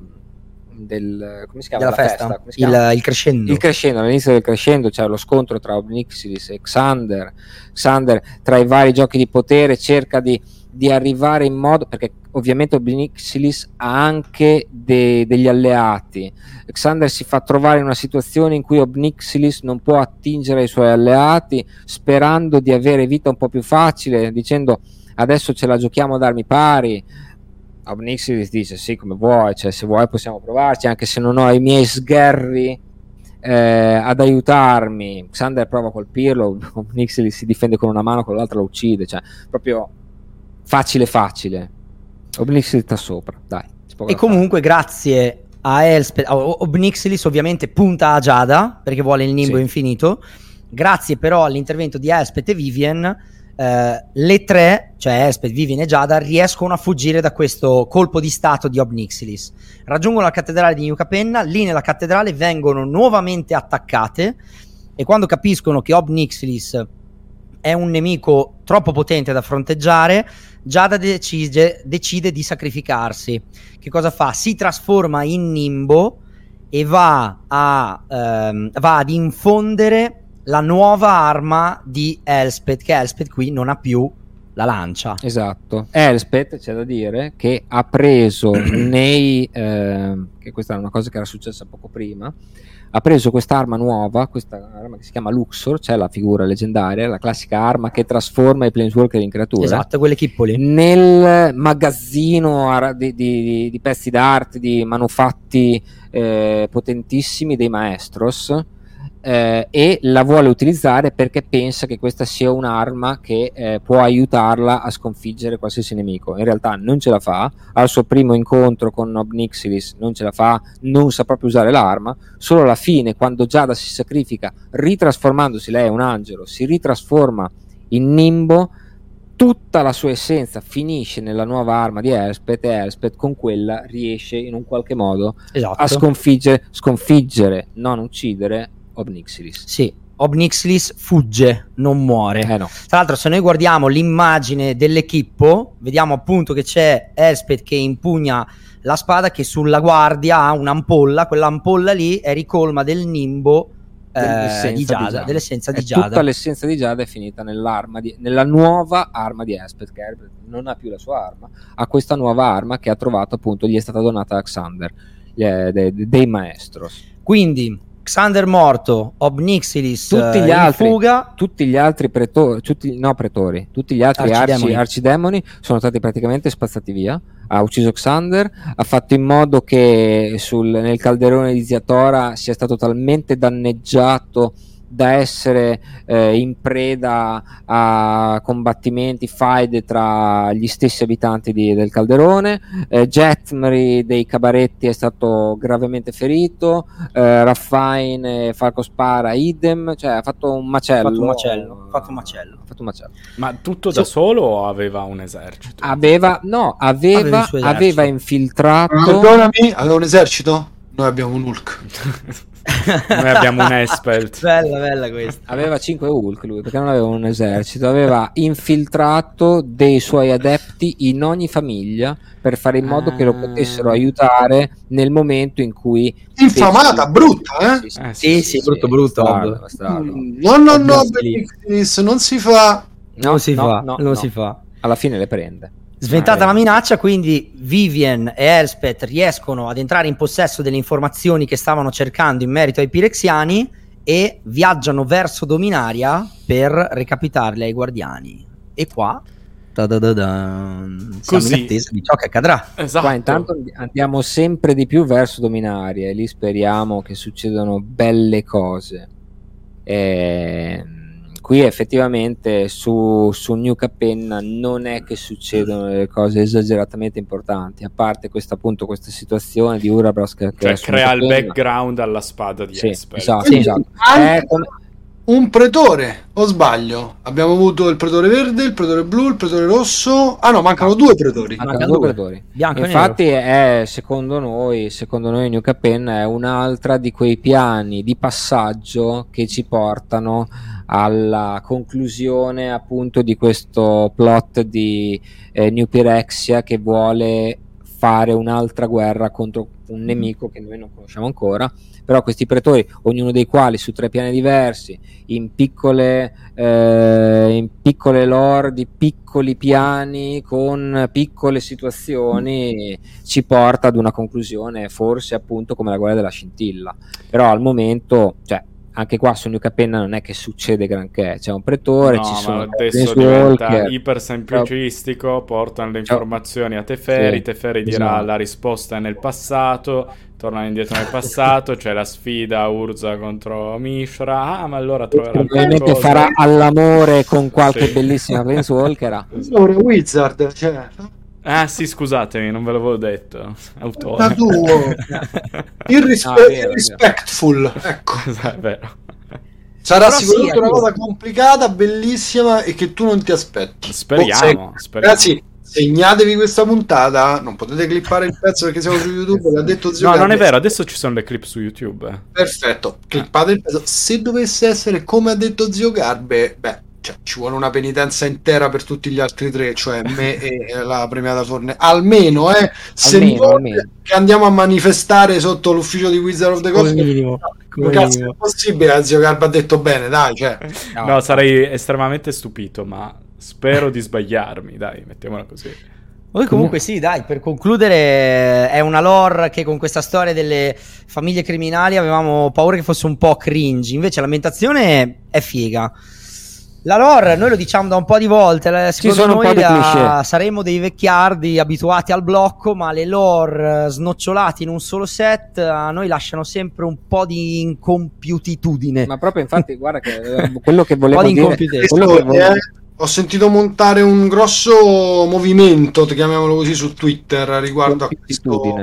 C: del come si chiama?
D: Della festa, festa? Il, il, crescendo.
C: Il crescendo, all'inizio del crescendo c'è lo scontro tra Obnixilis e Xander. Xander, tra i vari giochi di potere, cerca di, di arrivare in modo perché ovviamente Obnixilis ha anche de, degli alleati. Xander si fa trovare in una situazione in cui Obnixilis non può attingere ai suoi alleati, sperando di avere vita un po' più facile, dicendo adesso ce la giochiamo ad armi pari. Obnixilis dice sì come vuoi, cioè se vuoi possiamo provarci anche se non ho i miei sgherri eh, ad aiutarmi. Xander prova a colpirlo, [LAUGHS] Obnixilis si difende con una mano, con l'altra lo uccide, cioè proprio facile facile. Obnixilis sta sopra, dai.
D: E comunque grazie a Elspeth, Obnixilis ovviamente punta a Giada perché vuole il nimbo sì. infinito. Grazie però all'intervento di Elspeth e Vivian eh, le tre, cioè Elspeth, Vivian e Giada, riescono a fuggire da questo colpo di stato di Obnixilis. Raggiungono la cattedrale di New Capenna, lì nella cattedrale vengono nuovamente attaccate e quando capiscono che Obnixilis è un nemico troppo potente da fronteggiare, Giada decide, decide di sacrificarsi. Che cosa fa? Si trasforma in nimbo e va, a, ehm, va ad infondere la nuova arma di Elspeth, che Elspeth qui non ha più la lancia.
C: Esatto. Elspeth, c'è da dire, che ha preso [CLEARS THROAT] nei... Eh, che questa è una cosa che era successa poco prima, ha preso quest'arma nuova, questa arma che si chiama Luxor, cioè la figura leggendaria, la classica arma che trasforma i Planeswalker in creature.
D: Esatto, quelle chippoli.
C: Nel magazzino di, di, di pezzi d'arte, di manufatti eh, potentissimi dei Maestros, eh, e la vuole utilizzare perché pensa che questa sia un'arma che eh, può aiutarla a sconfiggere qualsiasi nemico. In realtà non ce la fa, al suo primo incontro con Obnixilis non ce la fa, non sa proprio usare l'arma, solo alla fine quando Giada si sacrifica ritrasformandosi, lei è un angelo, si ritrasforma in Nimbo, tutta la sua essenza finisce nella nuova arma di Elspeth e Elspeth con quella riesce in un qualche modo esatto. a sconfiggere, sconfiggere, non uccidere Obnixilis.
D: Sì, Obnixilis fugge, non muore.
C: Eh no.
D: Tra l'altro, se noi guardiamo l'immagine dell'equippo, vediamo appunto che c'è Elspeth che impugna la spada che sulla guardia ha un'ampolla, quell'ampolla lì è ricolma del nimbo eh, di, Giada, di Giada, dell'essenza di Giada.
C: Tutta l'essenza di Giada è finita nell'arma di, nella nuova arma di Elspeth, che non ha più la sua arma, ha questa nuova arma che ha trovato appunto, gli è stata donata a Xander, eh, dei, dei Maestros.
D: Quindi Xander morto, Obnixilis tutti gli altri, fuga.
C: Tutti gli altri pretori, tutti, no pretori, tutti gli altri arcidemoni. Arci, arcidemoni sono stati praticamente spazzati via. Ha ucciso Xander, ha fatto in modo che sul, nel calderone di Ziatora sia stato talmente danneggiato da essere eh, in preda a combattimenti, faide tra gli stessi abitanti di, del calderone. Eh, Jetmri dei cabaretti è stato gravemente ferito, eh, Raffain e Falco Spara idem, cioè ha fatto un macello.
D: Fatto un macello. Fatto un macello.
C: Fatto un macello.
A: Ma tutto da so, solo o aveva un esercito?
C: Aveva, no, aveva, aveva infiltrato...
B: Perdonami, aveva un esercito? Noi abbiamo un Hulk. [LAUGHS]
A: Noi abbiamo un Espelt. [LAUGHS]
D: bella, bella questa.
C: Aveva 5 Hulk lui, perché non aveva un esercito. Aveva infiltrato dei suoi adepti in ogni famiglia per fare in modo ah. che lo ah. potessero aiutare nel momento in cui...
B: Infamata, pensi... brutta, eh?
D: Sì, sì, sì, sì brutto, brutto. Bastardo,
B: bastardo. No, no, no, non si fa.
D: No, non si no, fa, no, non si fa.
C: Alla fine le prende.
D: Sventata la minaccia, quindi Vivian e Elspeth riescono ad entrare in possesso delle informazioni che stavano cercando in merito ai Pirexiani e viaggiano verso Dominaria per recapitarle ai guardiani. E qua siamo Così. in attesa di ciò che accadrà.
C: Esatto. Qua intanto andiamo sempre di più verso Dominaria e lì speriamo che succedano belle cose. E qui effettivamente su, su New Capenna non è che succedono delle cose esageratamente importanti, a parte questa, appunto, questa situazione di Urabras che,
A: cioè, crea il background alla spada di
C: sì,
A: Esper.
C: Esatto, esatto.
B: Anche un pretore, o sbaglio? Abbiamo avuto il pretore verde, il pretore blu, il pretore rosso. Ah no, mancano due pretori.
C: Mancano due pretori.
D: Bianco
C: Infatti è secondo noi, secondo noi New Capenna è un'altra di quei piani di passaggio che ci portano alla conclusione appunto di questo plot di eh, New Pyrexia che vuole fare un'altra guerra contro un nemico che noi non conosciamo ancora però questi pretori, ognuno dei quali su tre piani diversi, in piccole, eh, in piccole lore di piccoli piani con piccole situazioni, ci porta ad una conclusione, forse appunto come la guerra della scintilla. Però al momento, cioè, anche qua su New Capenna non è che succede granché, c'è un pretore,
A: no,
C: ci sono
A: adesso diventa iper semplicistico, portano le informazioni a Teferi, sì, Teferi dirà esatto. la risposta è nel passato, tornano indietro nel passato, c'è la sfida Urza contro Mishra, ah ma allora troverà
C: probabilmente farà all'amore con qualche sì. bellissima Planeswalker.
B: Allora Wizard, cioè...
A: Ah sì, scusatemi, non ve l'avevo detto. Autore. [LAUGHS]
B: Irrispe- ah, vero, irrespectful, ecco. [LAUGHS]
A: È vero.
B: Sarà Però sicuramente sì, una cosa complicata, bellissima e che tu non ti aspetti.
A: Speriamo,
B: oh,
A: speriamo.
B: Ragazzi, segnatevi questa puntata. Non potete clippare il pezzo perché siamo su YouTube. L'ha detto zio.
A: No, Carles. non è vero. Adesso ci sono le clip su YouTube.
B: Perfetto. Clippate il pezzo. Se dovesse essere come ha detto zio Garbe, beh, cioè, ci vuole una penitenza intera per tutti gli altri tre, cioè me e la premiata Forne. Almeno, eh, se almeno, non almeno. che andiamo a manifestare sotto l'ufficio di Wizard of the Coast.
D: Minimo,
B: no, cazzo è possibile? Zio Garba ha detto bene, dai. Cioè.
A: No, no, sarei estremamente stupito, ma spero di sbagliarmi, dai, mettiamola così.
D: Poi comunque sì, dai, per concludere è una lore che con questa storia delle famiglie criminali avevamo paura che fosse un po' cringe, invece l'ambientazione è figa. La lore, noi lo diciamo da un po' di volte, secondo noi la, saremo dei vecchiardi abituati al blocco, ma le lore snocciolate in un solo set a noi lasciano sempre un po' di incompiutitudine.
C: Ma proprio infatti, guarda che eh, [LAUGHS] quello che volevo
B: dire... Quello che volevo... Ho sentito montare un grosso movimento, chiamiamolo così, su Twitter riguardo a questo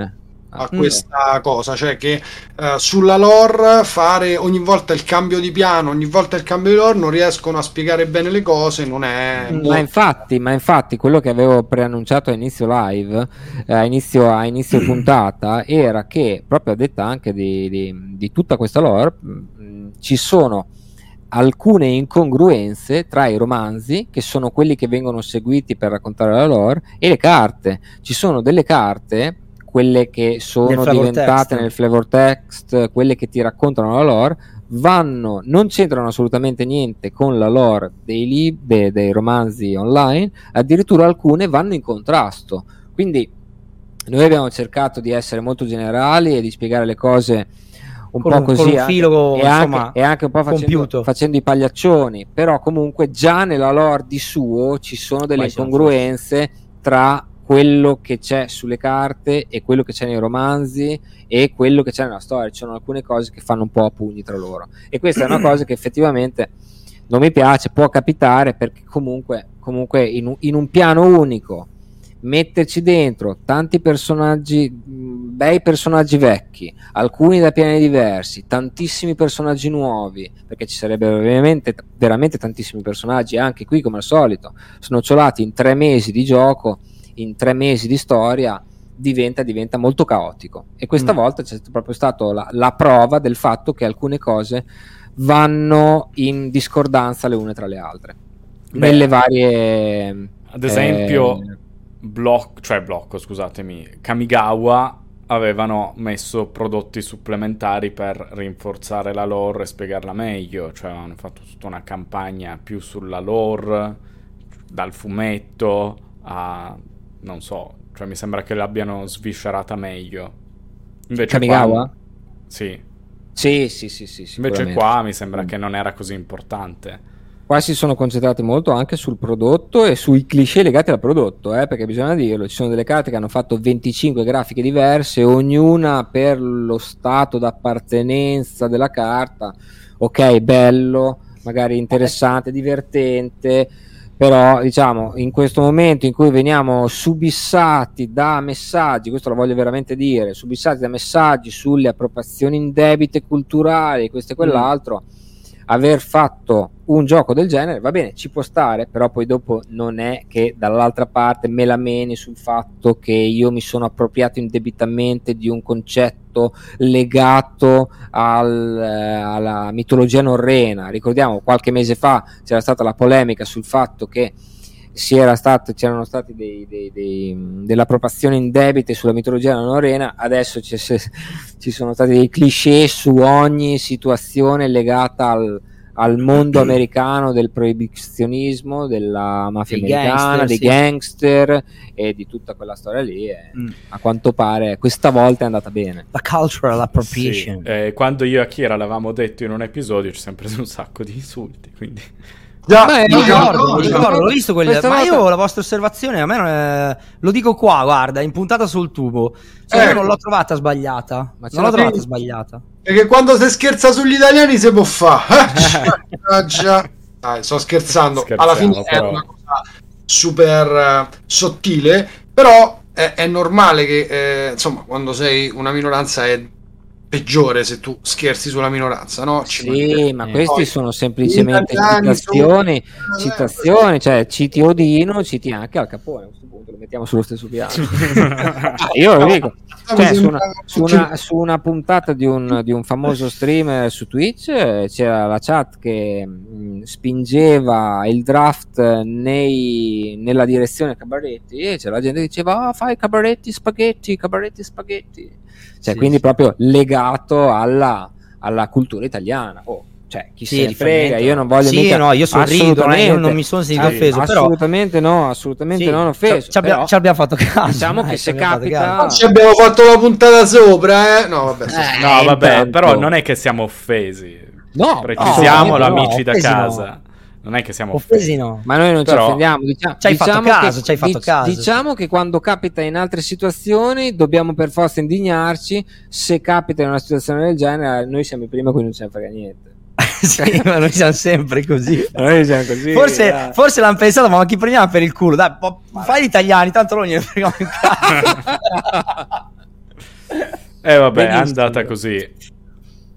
B: a mm. questa mm. cosa, cioè che uh, sulla lore fare ogni volta il cambio di piano, ogni volta il cambio di lore non riescono a spiegare bene le cose, non è...
C: Mm, ma infatti, ma infatti quello che avevo preannunciato a inizio live, eh, a inizio, a inizio [CLEARS THROAT] puntata, era che proprio a detta anche di, di, di tutta questa lore, mh, mm, ci sono alcune incongruenze tra i romanzi, che sono quelli che vengono seguiti per raccontare la lore, e le carte. Ci sono delle carte quelle che sono nel diventate text. nel flavor text, quelle che ti raccontano la lore, vanno, non c'entrano assolutamente niente con la lore dei, lib- dei, dei romanzi online, addirittura alcune vanno in contrasto. Quindi noi abbiamo cercato di essere molto generali e di spiegare le cose un con po' un, così
D: un filo,
C: e, insomma, anche, e anche un po' facendo, facendo, i pagliaccioni però comunque già nella lore di suo ci sono delle incongruenze tra quello che c'è sulle carte e quello che c'è nei romanzi e quello che c'è nella storia. Ci sono alcune cose che fanno un po' a pugni tra loro. E questa è una [CLEARS THROAT] cosa che effettivamente non mi piace, può capitare perché comunque, comunque in, un, in un piano unico metterci dentro tanti personaggi, bei personaggi vecchi, alcuni da piani diversi, tantissimi personaggi nuovi, perché ci sarebbero ovviamente veramente tantissimi personaggi, anche qui come al solito, snocciolati in tre mesi di gioco in tre mesi di storia diventa, diventa molto caotico e questa mm. volta c'è proprio stata la, la, prova del fatto che alcune cose vanno in discordanza le une tra le altre Beh, nelle varie
A: ad esempio eh, blocco cioè blocco scusatemi Kamigawa avevano messo prodotti supplementari per rinforzare la lore e spiegarla meglio cioè hanno fatto tutta una campagna più sulla lore dal fumetto a non so, cioè mi sembra che l'abbiano sviscerata meglio.
C: Invece Kamigawa?
A: Qua, sì.
C: Sì, sì, sì, sì
A: Invece qua mi sembra mm. che non era così importante.
C: Qua si sono concentrati molto anche sul prodotto e sui cliché legati al prodotto, eh, perché bisogna dirlo, ci sono delle carte che hanno fatto 25 grafiche diverse, ognuna per lo stato d'appartenenza della carta. Ok, bello, magari interessante, divertente, però diciamo in questo momento in cui veniamo subissati da messaggi, questo lo voglio veramente dire, subissati da messaggi sulle appropriazioni indebite culturali, questo e quell'altro. Mm aver fatto un gioco del genere, va bene, ci può stare, però poi dopo non è che dall'altra parte me la meni sul fatto che io mi sono appropriato indebitamente di un concetto legato al, eh, alla mitologia norrena. Ricordiamo, qualche mese fa c'era stata la polemica sul fatto che stato, c'erano stati dei, dei, dei, delle appropriazioni indebite sulla mitologia norrena, adesso ci, ci sono stati dei cliché su ogni situazione legata al, al mondo americano del proibizionismo, della mafia dei americana, gangster, dei sì. gangster e di tutta quella storia lì. E mm. A quanto pare questa volta è andata bene.
D: La cultural appropriation.
A: Sì. Eh, quando io e Akira l'avevamo detto in un episodio ci siamo presi un sacco di insulti, quindi...
D: Già, Beh, ricordo, ricordo, ricordo, l'ho visto quelle, ma io la vostra osservazione, a me non è, lo dico qua, guarda, in puntata sul tubo. Cioè, ecco. io non l'ho trovata sbagliata. Ma non l'ho trovata sbagliata.
B: Perché quando si scherza sugli italiani si può fare. ah, già. Dai, sto scherzando. Alla fine però. è una cosa super uh, sottile, però è, è normale che, eh, insomma, quando sei una minoranza è peggiore se tu scherzi sulla minoranza, no?
C: Ci sì, ma questi Poi, sono semplicemente citazioni, sono... citazioni, cioè citi Odino, citi anche Al Capone, a questo punto lo mettiamo sullo stesso piano. [LAUGHS] Ah, io lo dico, cioè, su, una, su, una, su, una, puntata di un, di un, famoso streamer su Twitch c'era la chat che mh, spingeva il draft nei, nella direzione Cabaretti e c'era la gente che diceva oh, fai Cabaretti spaghetti, Cabaretti spaghetti cioè, sì, quindi sì. proprio legato alla, alla cultura italiana. Oh, cioè, chi sì, se ne frega, io non voglio
D: sì, mica... no, io sorrido, eh, io non mi sono sentito sì, offeso,
C: assolutamente però... no, assolutamente sì, non offeso.
D: Ci, abbiamo, ci abbiamo fatto caso.
C: Diciamo
D: eh,
C: che se capita
B: ci abbiamo fatto la puntata sopra, eh? No, vabbè,
A: eh, no, vabbè, però non è che siamo offesi. No, precisiamo no, amici no, da casa. No non è che siamo
D: offesi, no.
C: Ma noi non Però... ci offendiamo. Diciamo,
D: ci hai diciamo fatto caso, che, ci hai fatto dic- caso.
C: Diciamo che quando capita in altre situazioni dobbiamo per forza indignarci. Se capita in una situazione del genere, noi siamo i primi a cui non ce ne frega niente. [LAUGHS]
D: sì, ma noi siamo sempre così. [LAUGHS]
C: Noi siamo così
D: forse, forse, l'hanno pensato, ma chi prendiamo per il culo? Dai, po- fai gli italiani, tanto non gliene freghiamo in casa.
A: eh vabbè, Benissimo. è andata così.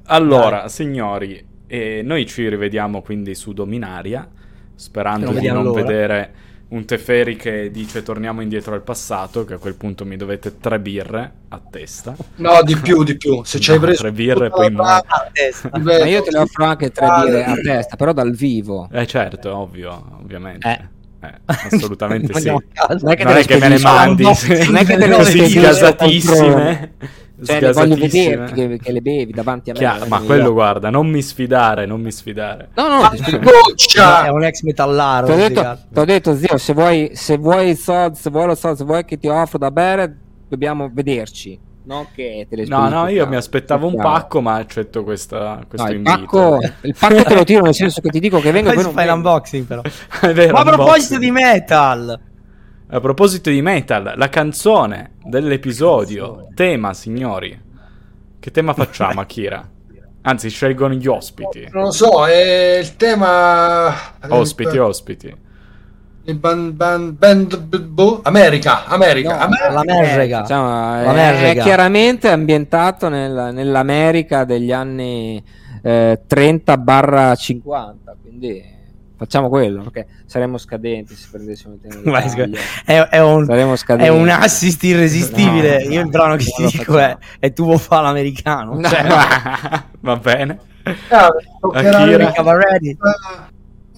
A: Allora, Dai. signori, e noi ci rivediamo quindi su Dominaria, sperando di non l'ora. vedere un Teferi che dice torniamo indietro al passato, che a quel punto mi dovete tre birre a testa.
B: No, di più, di più. Se ci hai preso
A: tre birre poi muori.
C: Ma io te le offro anche tre birre a testa, però dal vivo.
A: Eh certo, ovvio, ovviamente. Eh. Eh, assolutamente [LAUGHS] sì. Non è che, non è che me ne mandi, non è che te ne [LAUGHS] così gasatissime.
C: Cioè, voglio vedere che, che, le bevi davanti a me. Chiaro,
A: ma quello, guarda, non mi sfidare, non mi sfidare.
C: No, no,
D: goccia! È un ex metallaro.
C: Ti ho detto, detto, zio, se vuoi, se vuoi il soldo, se vuoi lo soldo, se vuoi che ti offro da bere, dobbiamo vederci. No, che te le
A: no, no, io mi aspettavo un pacco, ma accetto questa, questo
C: no,
A: il invito.
C: Pacco, il pacco te lo tiro nel senso che ti dico che vengo
D: poi,
C: poi
D: fai l'unboxing però. [LAUGHS]
A: vero,
D: ma a proposito di metal,
A: a proposito di metal, la canzone dell'episodio, tema signori. Che tema facciamo, [LAUGHS] Akira? Anzi, scelgono gli ospiti.
B: Non lo so, è il tema...
A: Ospiti, ospiti.
B: Band, band, band, America, America, no,
C: America. L'America. Diciamo, è, è, chiaramente ambientato nel, nell'America degli anni eh, 30-50, quindi facciamo quello perché saremmo scadenti se prendessimo il tema
D: è, è, un, è un assist irresistibile. No, io il brano che ti dico è, è tu vuoi fare l'americano no.
A: cioè, [LAUGHS] va bene.
B: Ah, Akira.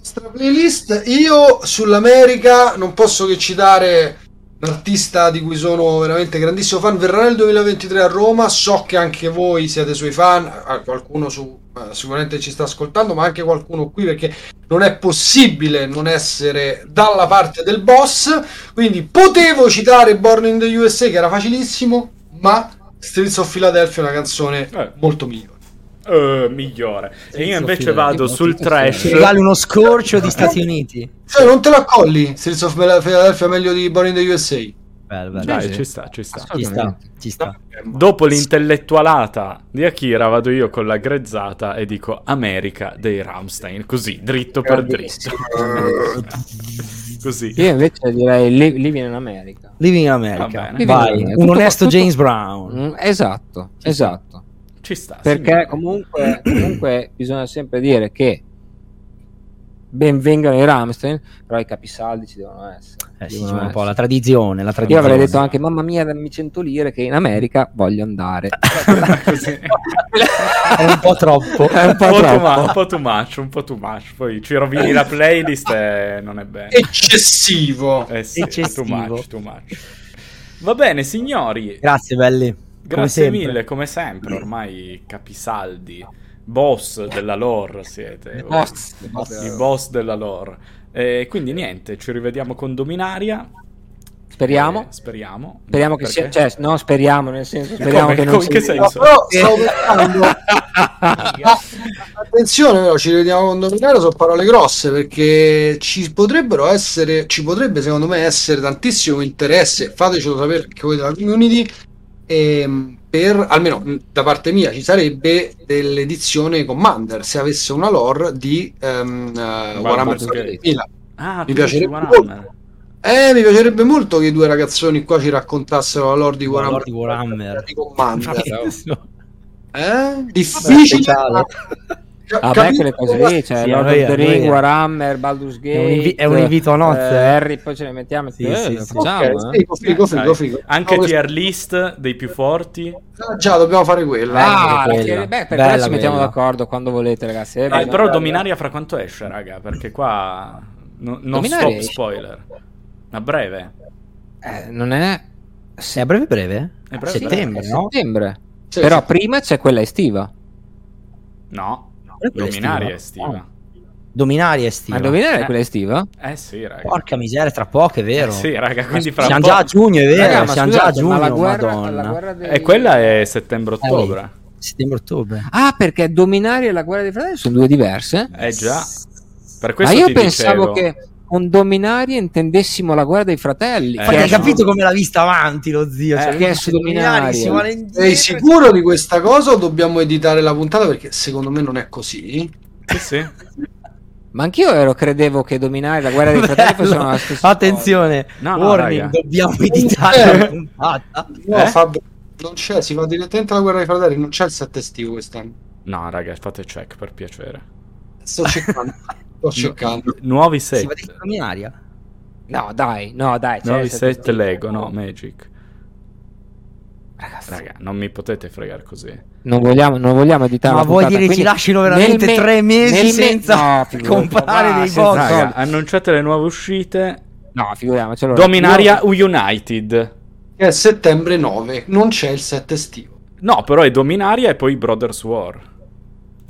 B: nostra playlist io sull'America non posso che citare un artista di cui sono veramente grandissimo fan verrà nel 2023 a Roma. So che anche voi siete suoi fan qualcuno su, uh, sicuramente ci sta ascoltando ma anche qualcuno qui perché non è possibile non essere dalla parte del boss. Quindi potevo citare Born in the USA che era facilissimo ma Streets of Philadelphia è una canzone eh. molto migliore
A: Uh, migliore. E io invece vado sul trash.
D: Vale uno scorcio di [LAUGHS] Stati Uniti.
B: Cioè, non te lo accolli? Streets of Philadelphia meglio di Born in the USA?
D: Bello, bello.
A: Dai,
C: sì.
A: ci sta, ci sta.
D: Ci sta, ci sta.
A: Dopo l'intellettualata di Akira vado io con la grezzata e dico America dei Ramstein, così, dritto per dritto. [LAUGHS] così.
C: Io invece direi li- Living in America.
D: Living in
A: Va
D: America.
A: bene.
D: Vai,
C: in-
D: un
C: tutto-
D: onesto
C: tutto-
D: James Brown.
C: Mm, esatto, esatto.
A: Ci sta.
C: Perché comunque, comunque bisogna sempre dire che benvengano i Ramstein, però i capisaldi ci devono essere.
D: Eh sì, un po' la tradizione, la
C: Io
D: tradizione.
C: avrei detto anche, mamma mia, dammi 100 lire che in America voglio andare. [LAUGHS]
D: È un po' troppo.
C: È un
A: un,
C: po'
A: po too
C: troppo.
A: mu- un po' too much, un po' too much. Poi ci rovini la playlist e non è bene.
B: Eccessivo.
A: Eh sì,
D: Eccessivo.
A: too much, too much. Va bene, signori.
D: Grazie, belli. Come
A: Grazie
D: sempre.
A: mille, come sempre, ormai capisaldi, boss della lore siete. voi.
C: Boss.
A: I boss della lore. E quindi niente, ci rivediamo con Dominaria.
C: Speriamo.
A: Eh, speriamo.
C: Speriamo che sia, cioè, no, speriamo nel senso, speriamo
A: Come?
C: che non
A: Come- che
C: sia-
A: senso?
B: No, però stavo pensando attenzione però ci vediamo con Dominario sono parole grosse perché ci potrebbero essere ci potrebbe secondo me essere tantissimo interesse fatecelo sapere anche voi della community ehm, per almeno da parte mia ci sarebbe dell'edizione Commander se avesse una lore di ehm, eh, Warhammer
A: Baldur's Gate.
B: 40.000
A: Ah,
B: Mi piacerebbe
A: Warhammer.
B: eh, mi piacerebbe molto che i due ragazzoni qua ci raccontassero la lore di Warhammer,
D: Warhammer.
B: di Commander eh? difficile [LAUGHS]
C: Vabbè,
B: capito
C: quelle cose lì, cioè
D: Sì,
C: Lord
D: noi-
C: of the
D: noi-
C: Ring, Warhammer, Baldur's Gate,
D: È un invi- è un invito a nozze.
C: eh, Harry, poi ce ne mettiamo,
D: Sì,
C: eh,
D: sì, sì.
C: facciamo,
B: Ok,
C: eh.
B: figo, figo, figo,
A: Dai.
B: figo.
A: Anche
B: No,
A: tier list dei più forti.
B: Ah, già, dobbiamo fare quella.
C: Ah,
D: Bella
C: la
D: quella.
C: che- beh, per
D: Bella
C: ci mettiamo
D: quella.
C: d'accordo quando volete, ragazzi. eh,
A: Eh,
C: bisogna-
A: però Dominaria fra quanto esce, raga? Perché qua no- non
C: Dominaria
A: stop spoiler. A breve.
C: eh, non è
D: È a breve breve?
A: È breve,
D: Settembre,
C: è
D: no?
C: settembre.
B: Sì,
C: però
B: sì.
C: prima c'è quella estiva.
A: No,
D: è
A: Dominaria
D: estiva.
A: estiva.
D: Dominaria estiva.
C: Ma indovinare
A: Eh.
C: quella estiva?
A: Eh sì, raga.
D: Porca miseria, tra poco, è vero.
A: Eh sì, raga, quindi fra
D: Siamo
A: po'...
D: già a giugno, è vero.
C: Raga, ma
D: siamo già a
C: ma
D: giugno,
C: la guerra,
D: madonna.
C: la guerra dei-
A: E quella è settembre-ottobre.
D: Settembre-ottobre.
C: Ah, perché Dominare e la guerra dei fratelli sono due diverse?
A: Eh già. Per
C: Ma
A: questo
C: io
A: ti
C: pensavo
A: dicevo...
C: che con Dominaria intendessimo la guerra dei fratelli.
A: Eh,
D: hai
C: su-
D: capito come l'ha vista avanti lo zio?
A: Eh,
D: Cioè,
C: che è su Dominaria.
B: Sei sicuro di questa cosa o dobbiamo editare la puntata? Perché secondo me non è così.
A: Sì, sì. [LAUGHS]
C: Ma anch'io ero, credevo che Dominare la guerra dei fratelli fossero la stessa
D: Attenzione,
A: No, no,
D: warning,
A: raga.
D: dobbiamo editare
B: Eh.
D: la puntata.
B: No,
A: Eh?
B: Fabio, non c'è, si va direttamente alla guerra dei fratelli, non c'è il set estivo quest'anno.
A: No, raga, fate check per piacere.
B: Sto cercando. [LAUGHS] Sto cercando.
A: Nuovi
D: Si va
A: set.
D: di Dominaria.
C: cosa. No, dai, no, dai. c'è
A: Nuovi set. Lego, no, Magic.
C: Ragazzi,
A: Raga, non mi potete fregare così.
C: non vogliamo, non vogliamo editare
D: Ma vuoi dire ci
C: quindi
D: lasciano veramente
C: me-
D: tre mesi
C: nel me-
D: senza
C: no,
D: comprare dei
C: senza
D: box?
A: Raga, annunciate le nuove uscite.
C: No, figuriamoci. Allora,
A: Dominaria
C: io-
A: United.
B: Che è settembre 9, non c'è il set estivo.
A: No, però è Dominaria e poi Brothers War.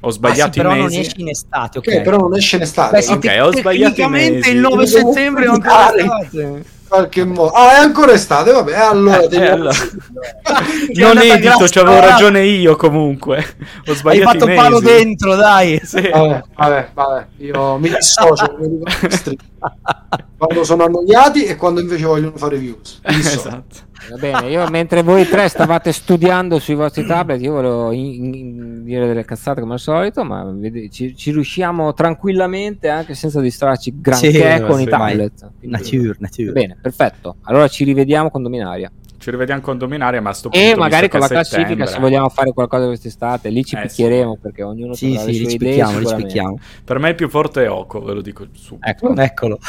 A: Ho
D: Ah, sì,
A: sbagliato
D: però
A: i
D: non esce in estate, ok.
B: Ok, però non esce in estate.
D: Beh, sì,
A: Ok,
D: te-
A: ho sbagliato i
D: tecnicamente
A: mesi.
D: il 9
B: Devo
D: settembre è ancora
B: pubblicare.
D: estate.
B: in qualche modo. Ah, è ancora estate, vabbè, allora...
A: Eh,
B: devo-
A: eh, allora.
D: È [LAUGHS]
A: Non edito,
D: guarda.
A: ragione io comunque. Ho
D: Hai
A: sbagliato
D: fatto
A: i
D: palo dentro, dai. [LAUGHS]
A: Sì.
B: Vabbè, vabbè, vabbè, io mi dissocio [LAUGHS] quando sono annoiati e quando invece vogliono fare views. Mi dissocio.
A: esatto.
C: Va bene, io mentre voi tre stavate studiando sui vostri tablet, io volevo in- in- dire delle cazzate come al solito, ma ci, ci riusciamo tranquillamente anche senza distrarci granché
D: Sì,
C: con
A: sì,
C: i tablet. Quindi-
D: Nature, nature.
C: Bene, perfetto. Allora ci rivediamo con Dominaria.
A: Ci rivediamo con Dominaria, ma a sto punto,
C: E magari con la classifica, se vogliamo fare qualcosa quest'estate, lì ci
A: Eh,
C: picchieremo perché ognuno
D: Sì, sì,
C: le
D: li
C: sue idee.
D: li.
A: Per me il più forte è Oko, ve lo dico su.
C: Ecco,
D: Eccolo.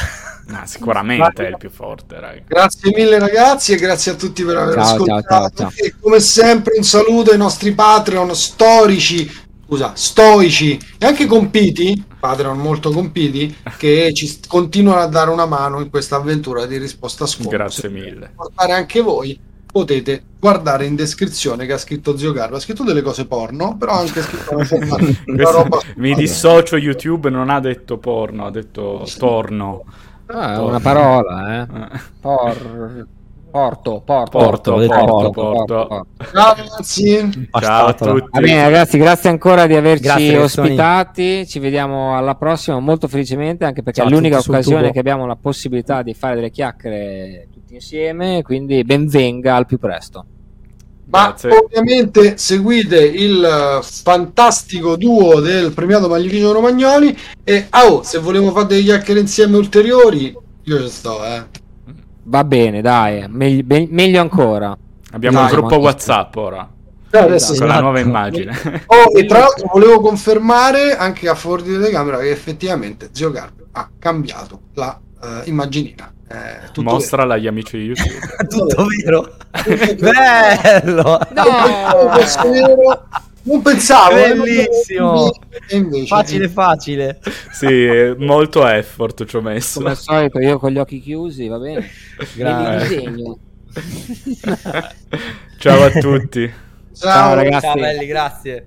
A: Ah, sicuramente è il più forte, raga.
B: Grazie mille ragazzi e grazie a tutti per aver
C: Ciao, ciao,
B: ascoltato.
C: ciao, ciao.
B: E come sempre un saluto ai nostri Patreon storici, scusa, stoici e anche compiti, Patreon molto compiti, che ci continuano a dare una mano in questa avventura di risposta a scopo.
A: Grazie
B: Se
A: mille.
B: portare anche voi, potete guardare in descrizione che ha scritto Zio Carlo. Ha scritto delle cose porno, però ha anche scritto una, [LAUGHS] una, una roba...
A: mi dissocio YouTube, non ha detto porno, ha detto torno.
C: Ah, è una parola, eh.
A: Eh.
C: Por... Porto, porto,
A: Porto, porto,
C: porto,
A: porto.
B: Ciao ragazzi!
A: Ciao a tutti.
C: Va bene ragazzi, grazie ancora di averci ospitati, ci vediamo alla prossima molto felicemente anche perché
D: Ciao
C: è l'unica occasione che abbiamo la possibilità di fare delle chiacchiere tutti insieme, quindi benvenga al più presto.
B: Ma
A: Grazie.
B: ovviamente seguite il eh, fantastico duo del premiato Maglificio Romagnoli e ah, oh, se volevo fare delle chiacchiere insieme ulteriori, io ci sto, eh.
C: Va bene, dai, meg- be- meglio ancora.
A: Abbiamo
C: Dai,
A: un gruppo
C: ma-
A: WhatsApp ora,
B: Però adesso
A: con la
D: Esatto.
A: nuova immagine.
B: Oh, e tra l'altro volevo confermare anche a fuori di telecamera che effettivamente Zio Carlo ha cambiato la eh, immaginina. Eh,
A: Mostrala agli amici di [LAUGHS] YouTube.
D: Tutto vero?
B: vero.
D: Bello!
B: Fosse vero, Non pensavo. eh,
D: Bellissimo.
B: Invece,
D: Facile, facile.
A: Sì, molto effort ci ho messo.
C: Come al solito, io con gli occhi chiusi, va bene.
D: Grazie. [LAUGHS]
A: Ciao a tutti.
B: Ciao,
C: Ciao, ragazzi.
D: Ciao belli, grazie.